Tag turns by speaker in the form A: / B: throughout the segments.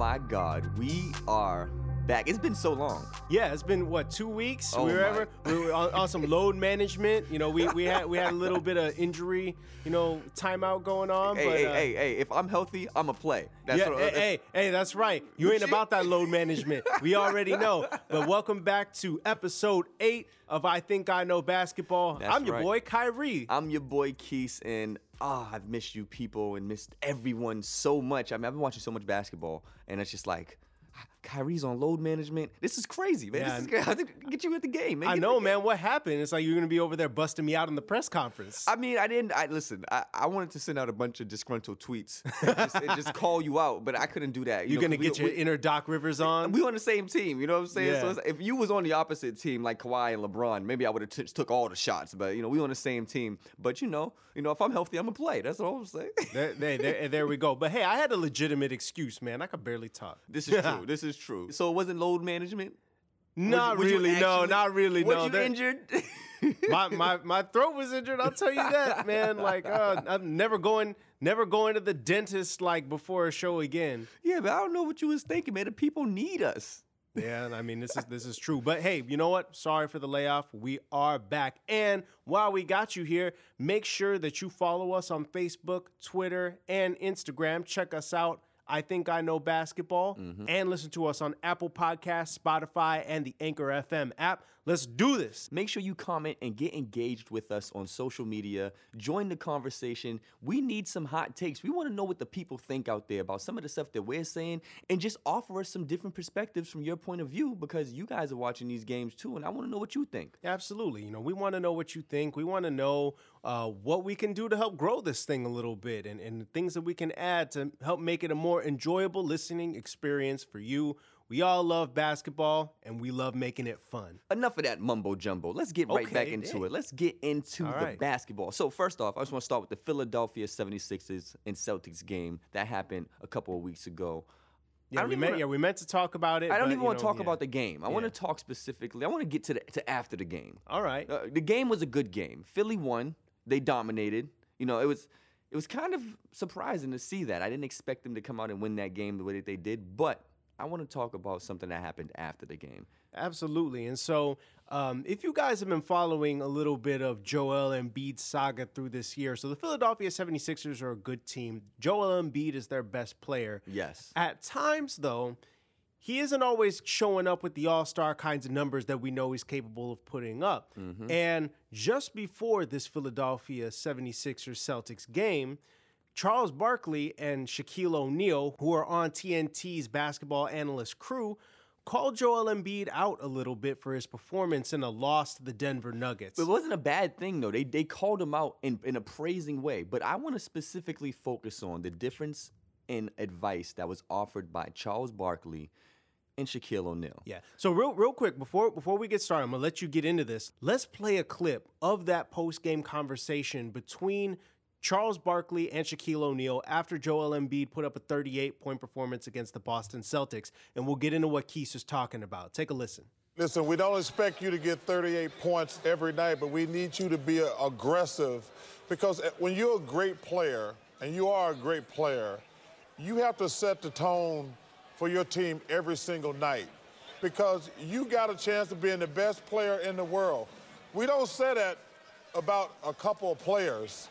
A: My God, we are back. It's been so long.
B: Yeah, it's been what two weeks.
A: Oh
B: we were ever we were on, on some load management. You know, we, we had we had a little bit of injury, you know, timeout going on.
A: Hey,
B: but,
A: hey,
B: uh,
A: hey, hey! If I'm healthy, I'ma play. That's
B: yeah,
A: what,
B: hey, hey, hey, that's right. You ain't about that load management. We already know. But welcome back to episode eight of I Think I Know Basketball.
A: That's
B: I'm your
A: right.
B: boy Kyrie.
A: I'm your boy Keese, and ah, I've missed you people and missed everyone so much. I mean, I've been watching so much basketball, and it's just like. Kyrie's on load management. This is crazy, man.
B: Yeah,
A: this is great. I have get you at the game, man.
B: I know,
A: in the game.
B: man. What happened? It's like you're gonna be over there busting me out in the press conference.
A: I mean, I didn't. I listen. I, I wanted to send out a bunch of disgruntled tweets and just, and just call you out, but I couldn't do that. You
B: you're
A: know,
B: gonna get
A: we,
B: your inner Doc Rivers on.
A: we on the same team. You know what I'm saying? So
B: Yeah.
A: it's, if you was on the opposite team, like Kawhi and LeBron, maybe I would have t- took all the shots. But you know, we on the same team. But you know, you know, if I'm healthy, I'm gonna play. That's all I'm saying.
B: there, there, there, there we go. But hey, I had a legitimate excuse, man. I could barely talk.
A: this is true. This is true. So it wasn't load management.
B: Not
A: Was you- was
B: really, no,
A: actually-
B: not really,
A: Was
B: no.
A: you injured?
B: my, my my throat was injured. I'll tell you that, man. Like, uh, I'm never going, never going to the dentist like before a show again.
A: yeah, but I don't know what you was thinking, man. The people need us.
B: Yeah, I mean this is this is true. But hey, you know what? Sorry for the layoff. We are back. And while we got you here, make sure that you follow us on Facebook, Twitter, and Instagram. Check us out. I think I know basketball mm-hmm. and listen to us on Apple Podcasts, Spotify, and the Anchor FM app. Let's do this.
A: Make sure you comment and get engaged with us on social media. Join the conversation. We need some hot takes. We want to know what the people think out there about some of the stuff that we're saying and just offer us some different perspectives from your point of view because you guys are watching these games too, and I want to know what you think.
B: Absolutely. You know, we want to know what you think. We want to know uh, what we can do to help grow this thing a little bit and, and things that we can add to help make it a more enjoyable listening experience for you. We all love basketball and we love making it fun.
A: Enough of that mumbo jumbo. Let's get right back into
B: yeah.
A: it. Let's get into
B: All
A: the
B: right.
A: basketball. So, first off, I just want to start with the Philadelphia 76ers and Celtics game that happened a couple of weeks ago.
B: Yeah, we meant,
A: wanna-
B: yeah, we meant to talk about it.
A: I don't
B: but,
A: even want to talk
B: yeah.
A: about the game. I want to talk specifically. I want to get to the to after the game.
B: All right.
A: Uh, the game was a good game. Philly won. They dominated. You know, it was it was kind of surprising to see that. I didn't expect them to come out and win that game the way that they did. But I want to talk about something that happened after the game.
B: Absolutely. And so, um, if you guys have been following a little bit of Joel Embiid's saga through this year, so the Philadelphia 76ers are a good team. Joel Embiid is their best player.
A: Yes.
B: At times, though, he isn't always showing up with the all star kinds of numbers that we know he's capable of putting up. Mm-hmm. And just before this Philadelphia 76ers Celtics game, Charles Barkley and Shaquille O'Neal, who are on TNT's basketball analyst crew, called Joel Embiid out a little bit for his performance in a loss to the Denver Nuggets.
A: It wasn't a bad thing though. They they called him out in, in a praising way. But I want to specifically focus on the difference in advice that was offered by Charles Barkley and Shaquille O'Neal.
B: Yeah. So real real quick before before we get started, I'm gonna let you get into this. Let's play a clip of that post game conversation between Charles Barkley and Shaquille O'Neal after Joel Embiid put up a 38 point performance against the Boston Celtics, and we'll get into what Keith is talking about. Take a listen.
C: Listen, we don't expect you to get 38 points every night, but we need you to be aggressive because uh, when you're a great player, and you are a great player, you have to set the tone for your team every single night because you got a chance of being the best player in the world. We don't say that about a couple of players.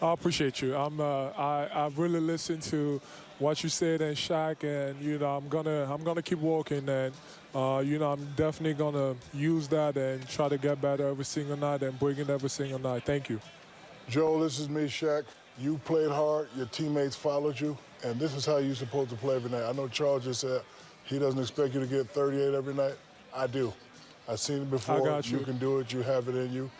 D: I appreciate you. I'm. Uh, I I really listened to what you said and Shaq, and you know I'm gonna I'm gonna keep working, and uh, you know I'm definitely gonna use that and try to get better every single night and bring it every single night. Thank you.
E: Joel, this is me, Shaq. You played hard, your teammates followed you, and this is how you're supposed to play every night. I know Charles just said he doesn't expect you to get 38 every night. I do. I've seen it before.
D: got you.
E: can do it, you have it in you.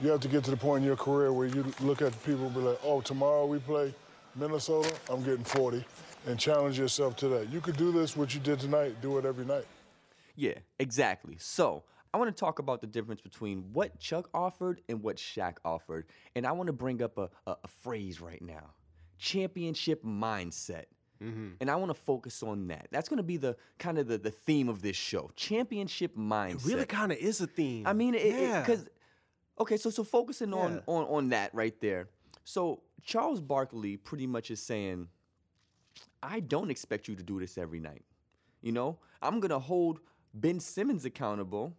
E: You have to get to the point in your career where you look at people and be like, oh, tomorrow we play Minnesota, I'm getting 40, and challenge yourself to that. You could do this, what you did tonight, do it every night.
A: Yeah, exactly. So I want to talk about the difference between what Chuck offered and what Shaq offered. And I want to bring up a, a, a phrase right now championship mindset. Mm-hmm. And I want to focus on that. That's going to be the kind of the, the theme of this show. Championship mindset.
B: Really kind of is a theme.
A: I mean, it
B: Yeah.
A: because okay, so so focusing on on on that right there. So Charles Barkley pretty much is saying, I don't expect you to do this every night. You know, I'm gonna hold Ben Simmons accountable,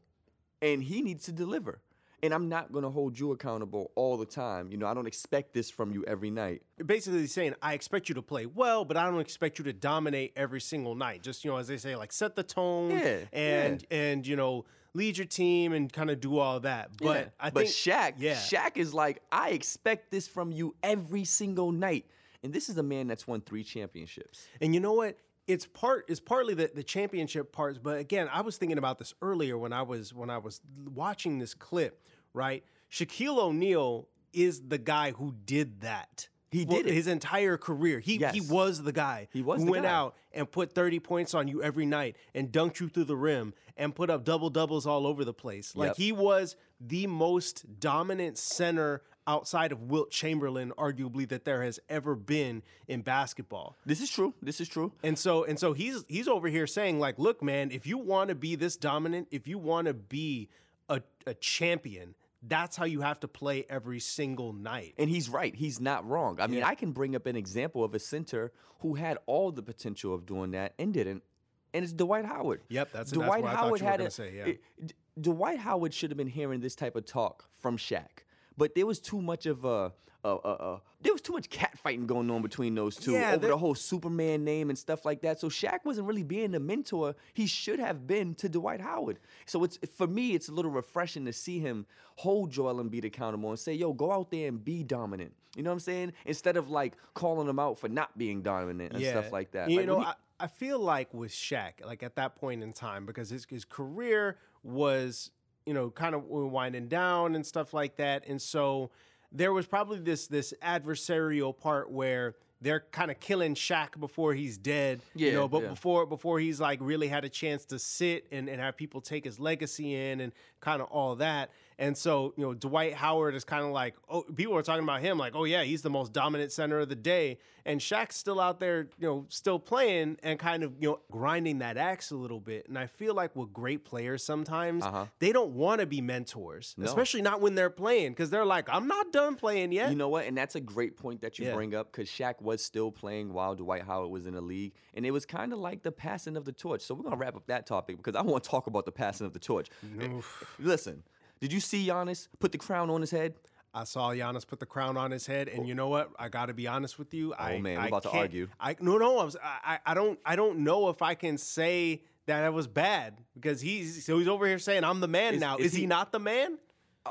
A: and he needs to deliver. And I'm not gonna hold you accountable all the time. You know, I don't expect this from you every night.
B: Basically saying, I expect you to play well, but I don't expect you to dominate every single night. Just, you know, as they say, like set the tone
A: Yeah,
B: and and you know, lead your team and kind of do all that. But
A: Yeah.
B: I
A: but
B: think
A: Shaq,
B: yeah.
A: Shaq is like, I expect this from you every single night. And this is a man that's won three championships.
B: And you know what? It's part is partly the, the championship parts, but again, I was thinking about this earlier when I was when I was watching this clip, right? Shaquille O'Neal is the guy who did that.
A: He did it.
B: his entire career. He he was the guy
A: He was
B: who went
A: guy.
B: out and put 30 points on you every night and dunked you through the rim and put up double doubles all over the place. Like
A: Yep.
B: he was the most dominant center outside of Wilt Chamberlain, arguably, that there has ever been in basketball.
A: This is true. This is true.
B: And so and so he's he's over here saying like, look, man, if you want to be this dominant, if you want to be a, a champion, that's how you have to play every single night.
A: And he's right. He's not wrong. I mean,
B: Yeah.
A: I can bring up an example of a center who had all the potential of doing that and didn't. And it's Dwight Howard.
B: Yep, that's- that's
A: Dwight
B: thought
A: Howard
B: you were
A: had a-
B: say, yeah.
A: it- D- Dwight Howard should have been hearing this type of talk from Shaq. But there was too much of a, a, a, a there was too much catfighting going on between those two
B: Yeah,
A: over
B: there-
A: the whole Superman name and stuff like that. So Shaq wasn't really being the mentor he should have been to Dwight Howard. So it's for me, it's a little refreshing to see him hold Joel Embiid accountable and say, "Yo, go out there and be dominant." You know what I'm saying? Instead of like calling him out for not being dominant and stuff like that.
B: You
A: Like,
B: know,
A: he-
B: I, I feel like with Shaq, like at that point in time, because his, his career was, you know, kind of winding down and stuff like that. And so there was probably this this adversarial part where they're kind of killing Shaq before he's dead. you know, but
A: yeah.
B: before before he's like really had a chance to sit and, and have people take his legacy in and kind of all that. And so, you know, Dwight Howard is kind of like, oh, people are talking about him like, oh yeah, he's the most dominant center of the day. And Shaq's still out there, you know, still playing and kind of, you know, grinding that axe a little bit. And I feel like with great players sometimes,
A: Uh-huh.
B: they don't want to be mentors, especially not when they're playing, because they're like, I'm not done playing yet.
A: You know what? And that's a great point that you
B: Yeah.
A: bring up because Shaq was still playing while Dwight Howard was in the league. And it was kind of like the passing of the torch. So we're going to wrap up that topic because I want to talk about the passing of the torch. Eh, Listen, did you see Giannis put the crown on his head?
B: I saw Giannis put the crown on his head, and you know what? I got to be honest with you. I,
A: Oh, man, we're
B: I
A: about to argue.
B: I no, no. I'm, s- I, I don't. I don't know if I can say that it was bad because he's so he's over here saying I'm the man
A: Is-
B: now.
A: is
B: Is, he,
A: he-
B: not the man?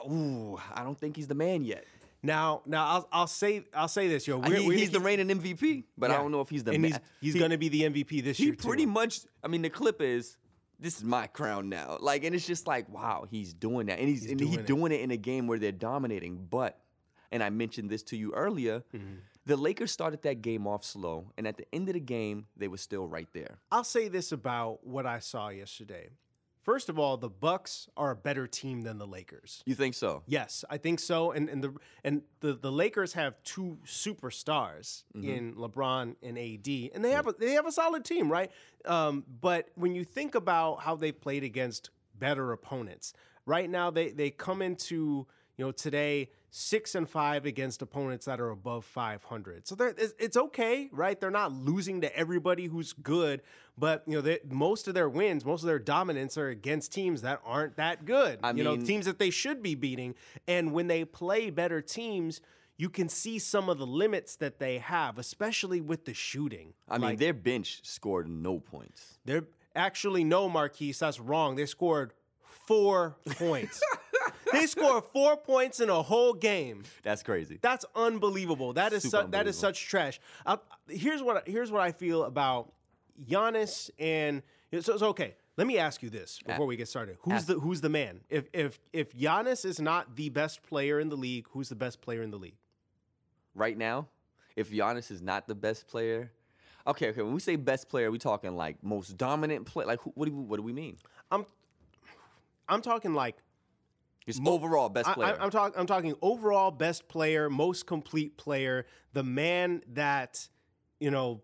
A: Ooh, I don't think he's the man yet.
B: Now, now I'll, I'll say I'll say this, yo. We're-
A: he-
B: we're
A: he's the reigning MVP, but I don't know if he's the
B: and he's he's
A: He-
B: gonna be the MVP this
A: He
B: year.
A: He pretty
B: too.
A: much. I mean, the clip is. This is my crown now. Like, and it's just like, wow, he's doing that, and he's, and he's
B: doing it.
A: doing it in a game where they're dominating. But, and I mentioned this to you earlier,
B: Mm-hmm.
A: the Lakers started that game off slow, and at the end of the game, they were still right there.
B: I'll say this about what I saw yesterday. First of all, the Bucks are a better team than the Lakers.
A: You think so?
B: Yes, I think so. And and the and the, the Lakers have two superstars in LeBron and AD, and they have a, they have a solid team, right? Um, but when you think about how they played against better opponents, right now they they come into you know today six and five against opponents that are above 500 so they're, it's, okay right they're not losing to everybody who's good but you know they, most of their wins most of their dominance are against teams that aren't that good
A: I
B: you know
A: mean-
B: teams that they should be beating and when they play better teams you can see some of the limits that they have especially with the shooting
A: I mean,
B: Like,
A: their bench scored no points.
B: they're actually no, Marquise. That's wrong. They scored four points. they score four points in a whole game.
A: That's crazy.
B: That's unbelievable. That is su- that is such trash. Uh, here's what here's what I feel about Giannis and so, so okay. Let me ask you this before we get started. Who's
A: ask-
B: the who's the man? If if if Giannis is not the best player in the league, who's the best player in the league?
A: right now, if Giannis is not the best player, okay, okay. When we say best player, we talking like most dominant player. Like, who, what do we, what do we mean?
B: I'm I'm talking like
A: Just overall best player.
B: I, am talking. I'm talking overall best player, most complete player, the man that you know.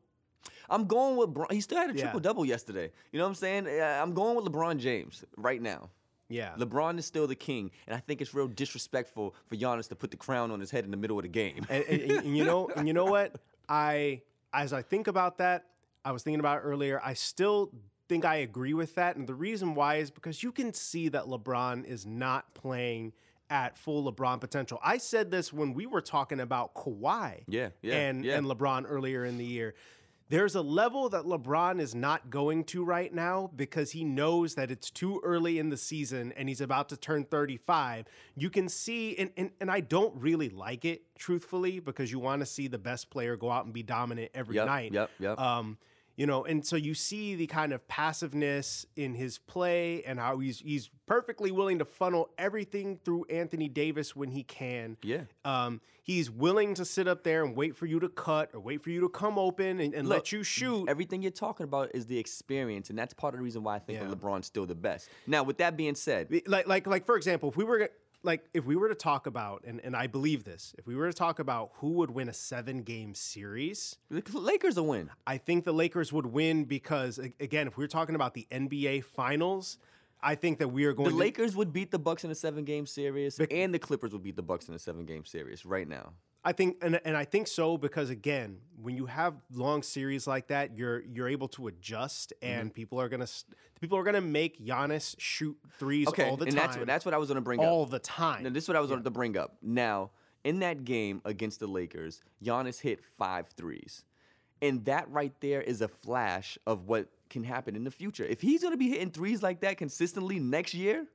A: I'm going with. Bron- he still had a
B: Yeah.
A: triple double yesterday. You know what I'm saying? I'm going with LeBron James right now.
B: Yeah.
A: LeBron is still the king, and I think it's real disrespectful for Giannis to put the crown on his head in the middle of the game.
B: and, and- and you know, and you know what? I as I think about that, I was thinking about it earlier. I still think I agree with that, and the reason why is because you can see that LeBron is not playing at full LeBron potential. I said this when we were talking about Kawhi,
A: Yeah, yeah,
B: and
A: yeah.
B: and LeBron earlier in the year. There's a level that LeBron is not going to right now because he knows that it's too early in the season and he's about to turn 35. You can see, and, and, and I don't really like it, truthfully, because you want to see the best player go out and be dominant every
A: Yep,
B: night.
A: yep, yep.
B: Um, you know, and so you see the kind of passiveness in his play and how he's he's perfectly willing to funnel everything through Anthony Davis when he can.
A: Yeah.
B: Um, he's willing to sit up there and wait for you to cut or wait for you to come open and, and
A: Look,
B: let you shoot.
A: Everything you're talking about is the experience, and that's part of the reason why I think
B: Yeah.
A: LeBron's still the best. Now, with that being said,
B: like like like for example, if we were like if we were to talk about and, and I believe this, if we were to talk about who would win a seven game series,
A: the Lakers will win.
B: I think the Lakers would win because again, if we're talking about the NBA finals, I think that we are going
A: The
B: to
A: Lakers would beat the Bucks in a seven-game series, and the Clippers would beat the Bucks in a seven-game series right now.
B: I think, and, and I think so because again, when you have long series like that, you're you're able to adjust,
A: Mm-hmm.
B: and people are gonna people are gonna make Giannis shoot threes
A: Okay,
B: all the
A: and
B: time.
A: that's what that's what I was going to bring
B: all
A: up.
B: All the time.
A: Now, this is what I was going to bring up. Now, in that game against the Lakers, Giannis hit five threes. And that right there is a flash of what can happen in the future. If he's going to be hitting threes like that consistently next year,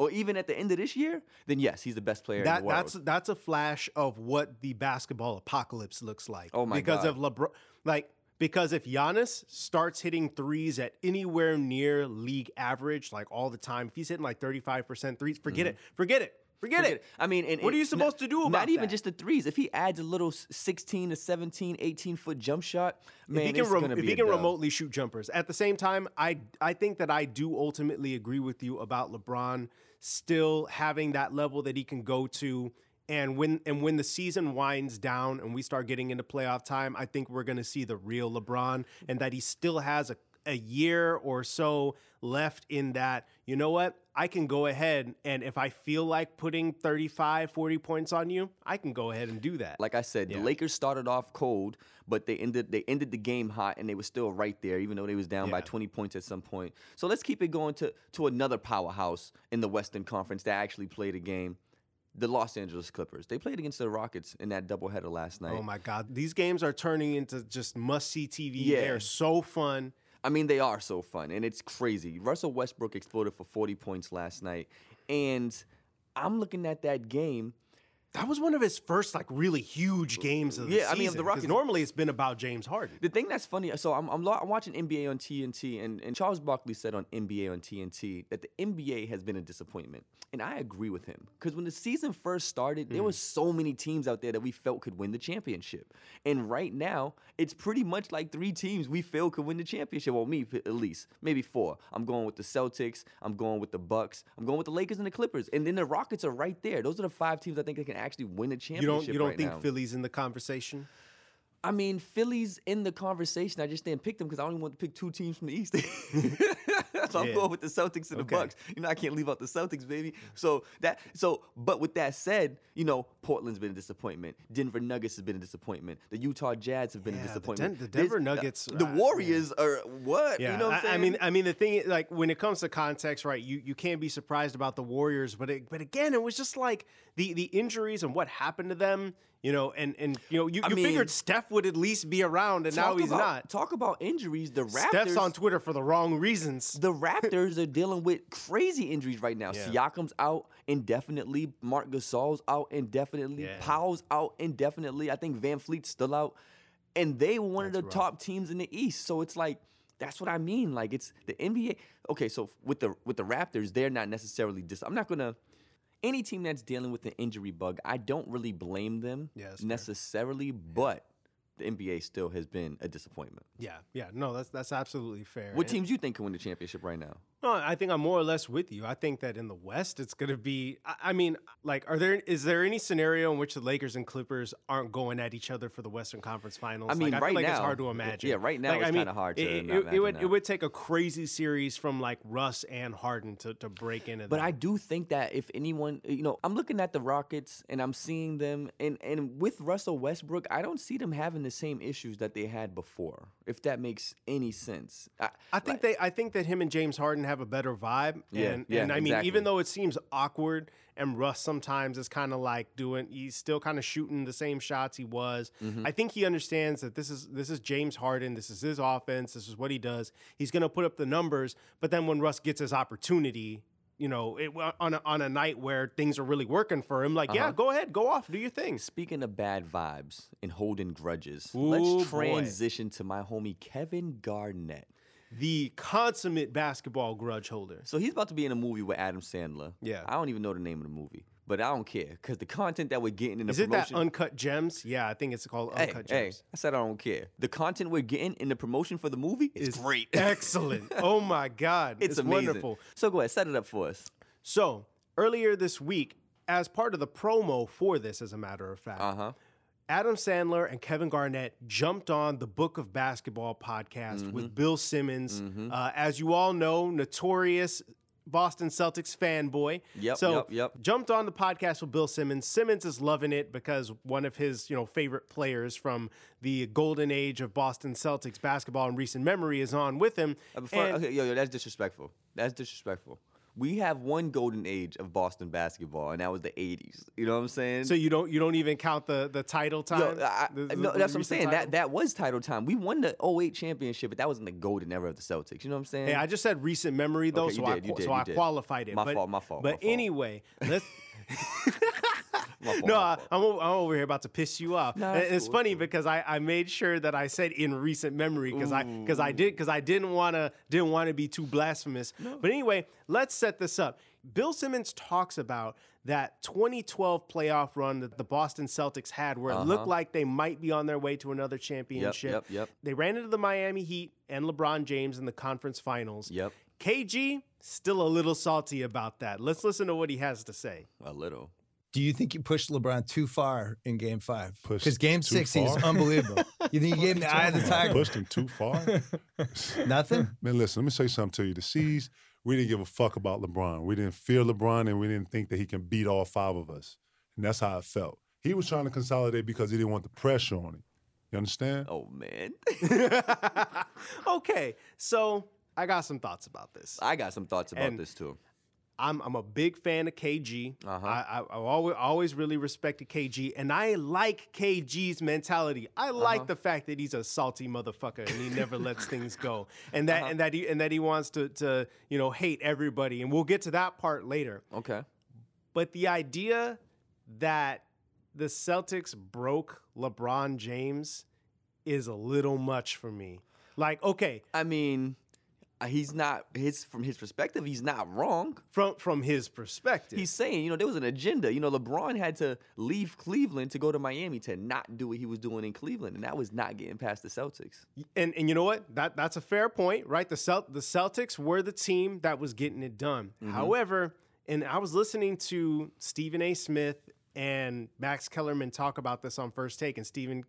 A: or even at the end of this year, then yes, he's the best player in the world.
B: that's that's a flash of what the basketball apocalypse looks like.
A: Oh my
B: because
A: God.
B: of LeBron, like because if Giannis starts hitting threes at anywhere near league average, like all the time, if he's hitting like thirty five percent threes, forget it, forget it, forget,
A: Mm-hmm. Forget
B: it.
A: it. I mean, and,
B: What are you supposed to do about Not
A: even
B: that?
A: just the threes. If he adds a little 16 to 17, 18 foot jump shot, man,
B: if he can, rem- if
A: be
B: he can remotely shoot jumpers. At the same time, I I think that I do ultimately agree with you about LeBron still having that level that he can go to. And when and when the season winds down and we start getting into playoff time, I think we're going to see the real LeBron and that he still has a, a year or so left in that. You know what? I can go ahead and if I feel like putting 35, 40 points on you, I can go ahead and do that.
A: Like I said, the Lakers started off cold, but they ended they ended the game hot, and they were still right there, even though they was down by 20 points at some point. So let's keep it going to to another powerhouse in the Western Conference that actually played a game. The Los Angeles Clippers. They played against the Rockets in that doubleheader last oh night.
B: Oh my God. These games are turning into just must see TV.
A: Yeah.
B: They're so fun.
A: I mean, they are so fun, and it's crazy. Russell Westbrook exploded for 40 points last night, and I'm looking at that game.
B: That was one of his first like really huge games of the
A: Yeah, I mean,
B: season.
A: the Rockets-
B: normally it's been about James Harden.
A: The thing that's funny, so I'm, I'm, I'm watching NBA on TNT, and, and Charles Barkley said on NBA on TNT that the NBA has been a disappointment. And I agree with him. Because when the season first started, there were mm. so many teams out there that we felt could win the championship. And right now, it's pretty much like three teams we feel could win the championship. Well, me at least. Maybe four. I'm going with the Celtics, I'm going with the Bucks, I'm going with the Lakers and the Clippers. And then the Rockets are right there. Those are the five teams I think that can actually win the championship
B: You don't you don't
A: right
B: think
A: now.
B: Philly's in the conversation?
A: I mean, Philly's in the conversation. I just didn't pick them because I only want to pick two teams from the East. so I'm going with the Celtics and the
B: Okay.
A: Bucks. You know, I can't leave out the Celtics, baby. So that so, but with that said, you know, Portland's been a disappointment. Denver Nuggets has been a disappointment. The Utah Jazz have been
B: Yeah,
A: a
B: the
A: disappointment.
B: Den- the Denver Nuggets,
A: the
B: uh,
A: Warriors are what?
B: Yeah,
A: you know what
B: I,
A: I'm saying?
B: I mean, I mean, the thing, is, like, when it comes to context, right? You you can't be surprised about the Warriors, but it, but again, it was just like the the injuries and what happened to them, you know, and and you know, you, you
A: mean-
B: figured Steph would at least be around, and now he's
A: about-
B: not.
A: Talk about injuries. The Raptors.
B: Steph's on Twitter for the wrong reasons.
A: the Raptors are dealing with crazy injuries right now.
B: Yeah.
A: Siakam's out indefinitely. Marc Gasol's out indefinitely.
B: Yeah.
A: Powell's out indefinitely. I think VanVleet's still out. And they were one of the
B: That's
A: top teams in the East. So it's like that's what I mean. Like it's the NBA. Okay, so with the with the Raptors, they're not necessarily dis. I'm not gonna. Any team that's dealing with an injury bug, I don't really blame them
B: Yeah, fair.
A: necessarily, but the NBA still has been a disappointment.
B: Yeah, yeah, no, that's that's absolutely fair.
A: What
B: And-
A: teams you think can win the championship right now?
B: No, I think I'm more or less with you. I think that in the West, it's going to be. I- mean, like, are there is there any scenario in which the Lakers and Clippers aren't going at each other for the Western Conference Finals?
A: I mean,
B: like, I feel
A: right
B: like it's hard to imagine.
A: yeah, right now
B: Like,
A: it's
B: I mean,
A: kinda hard to
B: It, it- it would
A: that.
B: it would take a crazy series from like Russ and Harden to, to break into.
A: But. I do think that if anyone, uh, you know, I'm looking at the Rockets and I'm seeing them, and and with Russell Westbrook, I don't see them having the same issues that they had before. If that makes any sense. I,
B: I think they I think that him and James Harden have a better vibe.
A: Yeah,
B: and,
A: yeah,
B: and I mean,
A: exactly.
B: even though it seems awkward and Russ sometimes is kind of like doing he's still kind of shooting the same shots he was.
A: Mm-hmm.
B: I think he understands that this is this is James Harden, this is his offense, this is what he does. He's gonna put up the numbers, but then when Russ gets his opportunity, you know, it, on a, on a night where things are really working for him, like,
A: Uh-huh.
B: yeah, go ahead, go off, do your thing.
A: Speaking of bad vibes and holding grudges,
B: Ooh,
A: let's
B: boy.
A: transition to my homie Kevin Garnett.
B: The consummate basketball grudge holder.
A: So he's about to be in a movie with Adam Sandler.
B: Yeah.
A: I don't even know the name of the movie, but I don't care because the content that we're getting in the
B: Is it that
A: promotion.
B: uncut gems? Yeah, I think it's called
A: hey,
B: uncut
A: hey,
B: gems.
A: I said I don't care. The content we're getting in the promotion for the movie is, great.
B: Excellent. Oh my God.
A: it's, amazing.
B: wonderful.
A: So go ahead, set it up for us.
B: So, earlier this week, as part of the promo for this, as a matter of fact,
A: Uh huh.
B: Adam Sandler and Kevin Garnett jumped on the Book of Basketball podcast
A: Mm-hmm.
B: with Bill Simmons. Uh, as you all know, notorious Boston Celtics fanboy.
A: Yep,
B: So
A: yep, yep.
B: jumped on the podcast with Bill Simmons. Simmons is loving it because one of his, you know, favorite players from the golden age of Boston Celtics basketball in recent memory is on with him.
A: Uh, Before,
B: And-
A: okay, yo, yo, that's disrespectful. That's disrespectful. We have one golden age of Boston basketball, and that was the '80s. You know what I'm saying?
B: So you don't you don't even count the the title time?
A: Yo, I,
B: The- the-
A: no,
B: the
A: that's what I'm saying.
B: title?
A: That that was title time. We won the 08 championship, but that wasn't the golden era of the Celtics. You know what I'm saying?
B: Hey, I just said recent memory though,
A: Okay,
B: so I
A: did,
B: qua-
A: did,
B: so I
A: did.
B: qualified it.
A: My
B: but,
A: fault, my fault,
B: But
A: my fault.
B: anyway, let's.
A: My fault,
B: no, I, I'm, o- I'm over here about to piss you off.
A: No,
B: And it's
A: cool,
B: funny because I, I made sure that I said in recent memory because I because I did because I didn't want to didn't want to be too blasphemous. But anyway, let's set this up. Bill Simmons talks about that 2012 playoff run that the Boston Celtics had, where it looked like they might be on their way to another championship.
A: Uh-huh. yep.
B: They ran into the Miami Heat and LeBron James in the conference finals.
A: Yep.
B: KG still a little salty about that. Let's listen to what he has to say.
A: a little.
F: Do you think you pushed LeBron too far in Game Five?
G: Pushed
F: Because Game
G: too
F: Six, he's
G: far?
F: unbelievable. You think you gave him the eye of the tiger?
G: Pushed him too far.
F: Nothing.
G: Man, listen, let me say something to you. The C's, we didn't give a fuck about LeBron. We didn't fear LeBron and we didn't think that he can beat all five of us. And that's how it felt. He was trying to consolidate because he didn't want the pressure on him. You understand?
A: Oh man,
B: okay, so I got some thoughts about this.
A: I got some thoughts about
B: And-
A: this too.
B: I'm I'm a big fan of KG.
A: Uh-huh.
B: I, I I always always really respected KG, and I like KG's mentality. I like the fact that he's a salty motherfucker and he never lets things go, and that and that he and that he wants to to you know hate everybody, and we'll get to that part later.
A: Okay.
B: But the idea that the Celtics broke LeBron James is a little much for me. Like, okay,
A: I mean, he's not his from his perspective. He's not wrong.
B: from from his perspective,
A: He's saying, you know, there was an agenda. You know, LeBron had to leave Cleveland to go to Miami to not do what he was doing in Cleveland, and that was not getting past the Celtics.
B: and and you know what? That that's a fair point, right? The Celt- the Celtics were the team that was getting it done. Mm-hmm. However, and I was listening to Stephen A. Smith and Max Kellerman talk about this on First Take, and Stephen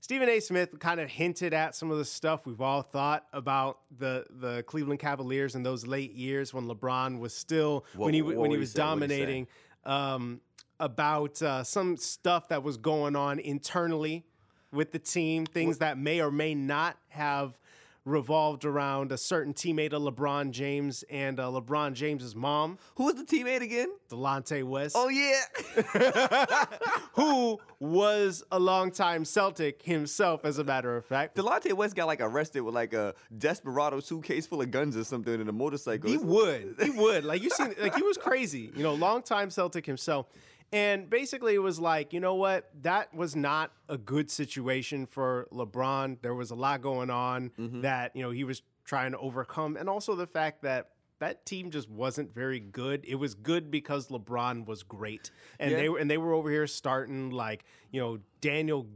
B: Stephen A. Smith kind of hinted at some of the stuff we've all thought about the the Cleveland Cavaliers in those late years when LeBron was still
A: What-
B: when he
A: what
B: when he was
A: say? What'd he
B: dominating. Um, about uh, some stuff that was going on internally with the team, things that may or may not have revolved around a certain teammate of LeBron James and uh, LeBron James's mom,
A: Who was the teammate again?
B: Delonte West,
A: Oh yeah.
B: who was a longtime Celtic himself, as a matter of fact.
A: Delonte West got like arrested with like a desperado suitcase full of guns or something in a motorcycle.
B: He would. He would. Like you seen like he was crazy. You know, longtime Celtic himself. And basically it was like, you know what? That was not a good situation for LeBron. There was a lot going on
A: Mm-hmm.
B: that, you know, he was trying to overcome. And also the fact that that team just wasn't very good. It was good because LeBron was great. And
A: Yeah.
B: they were and they were over here starting like, you know, Daniel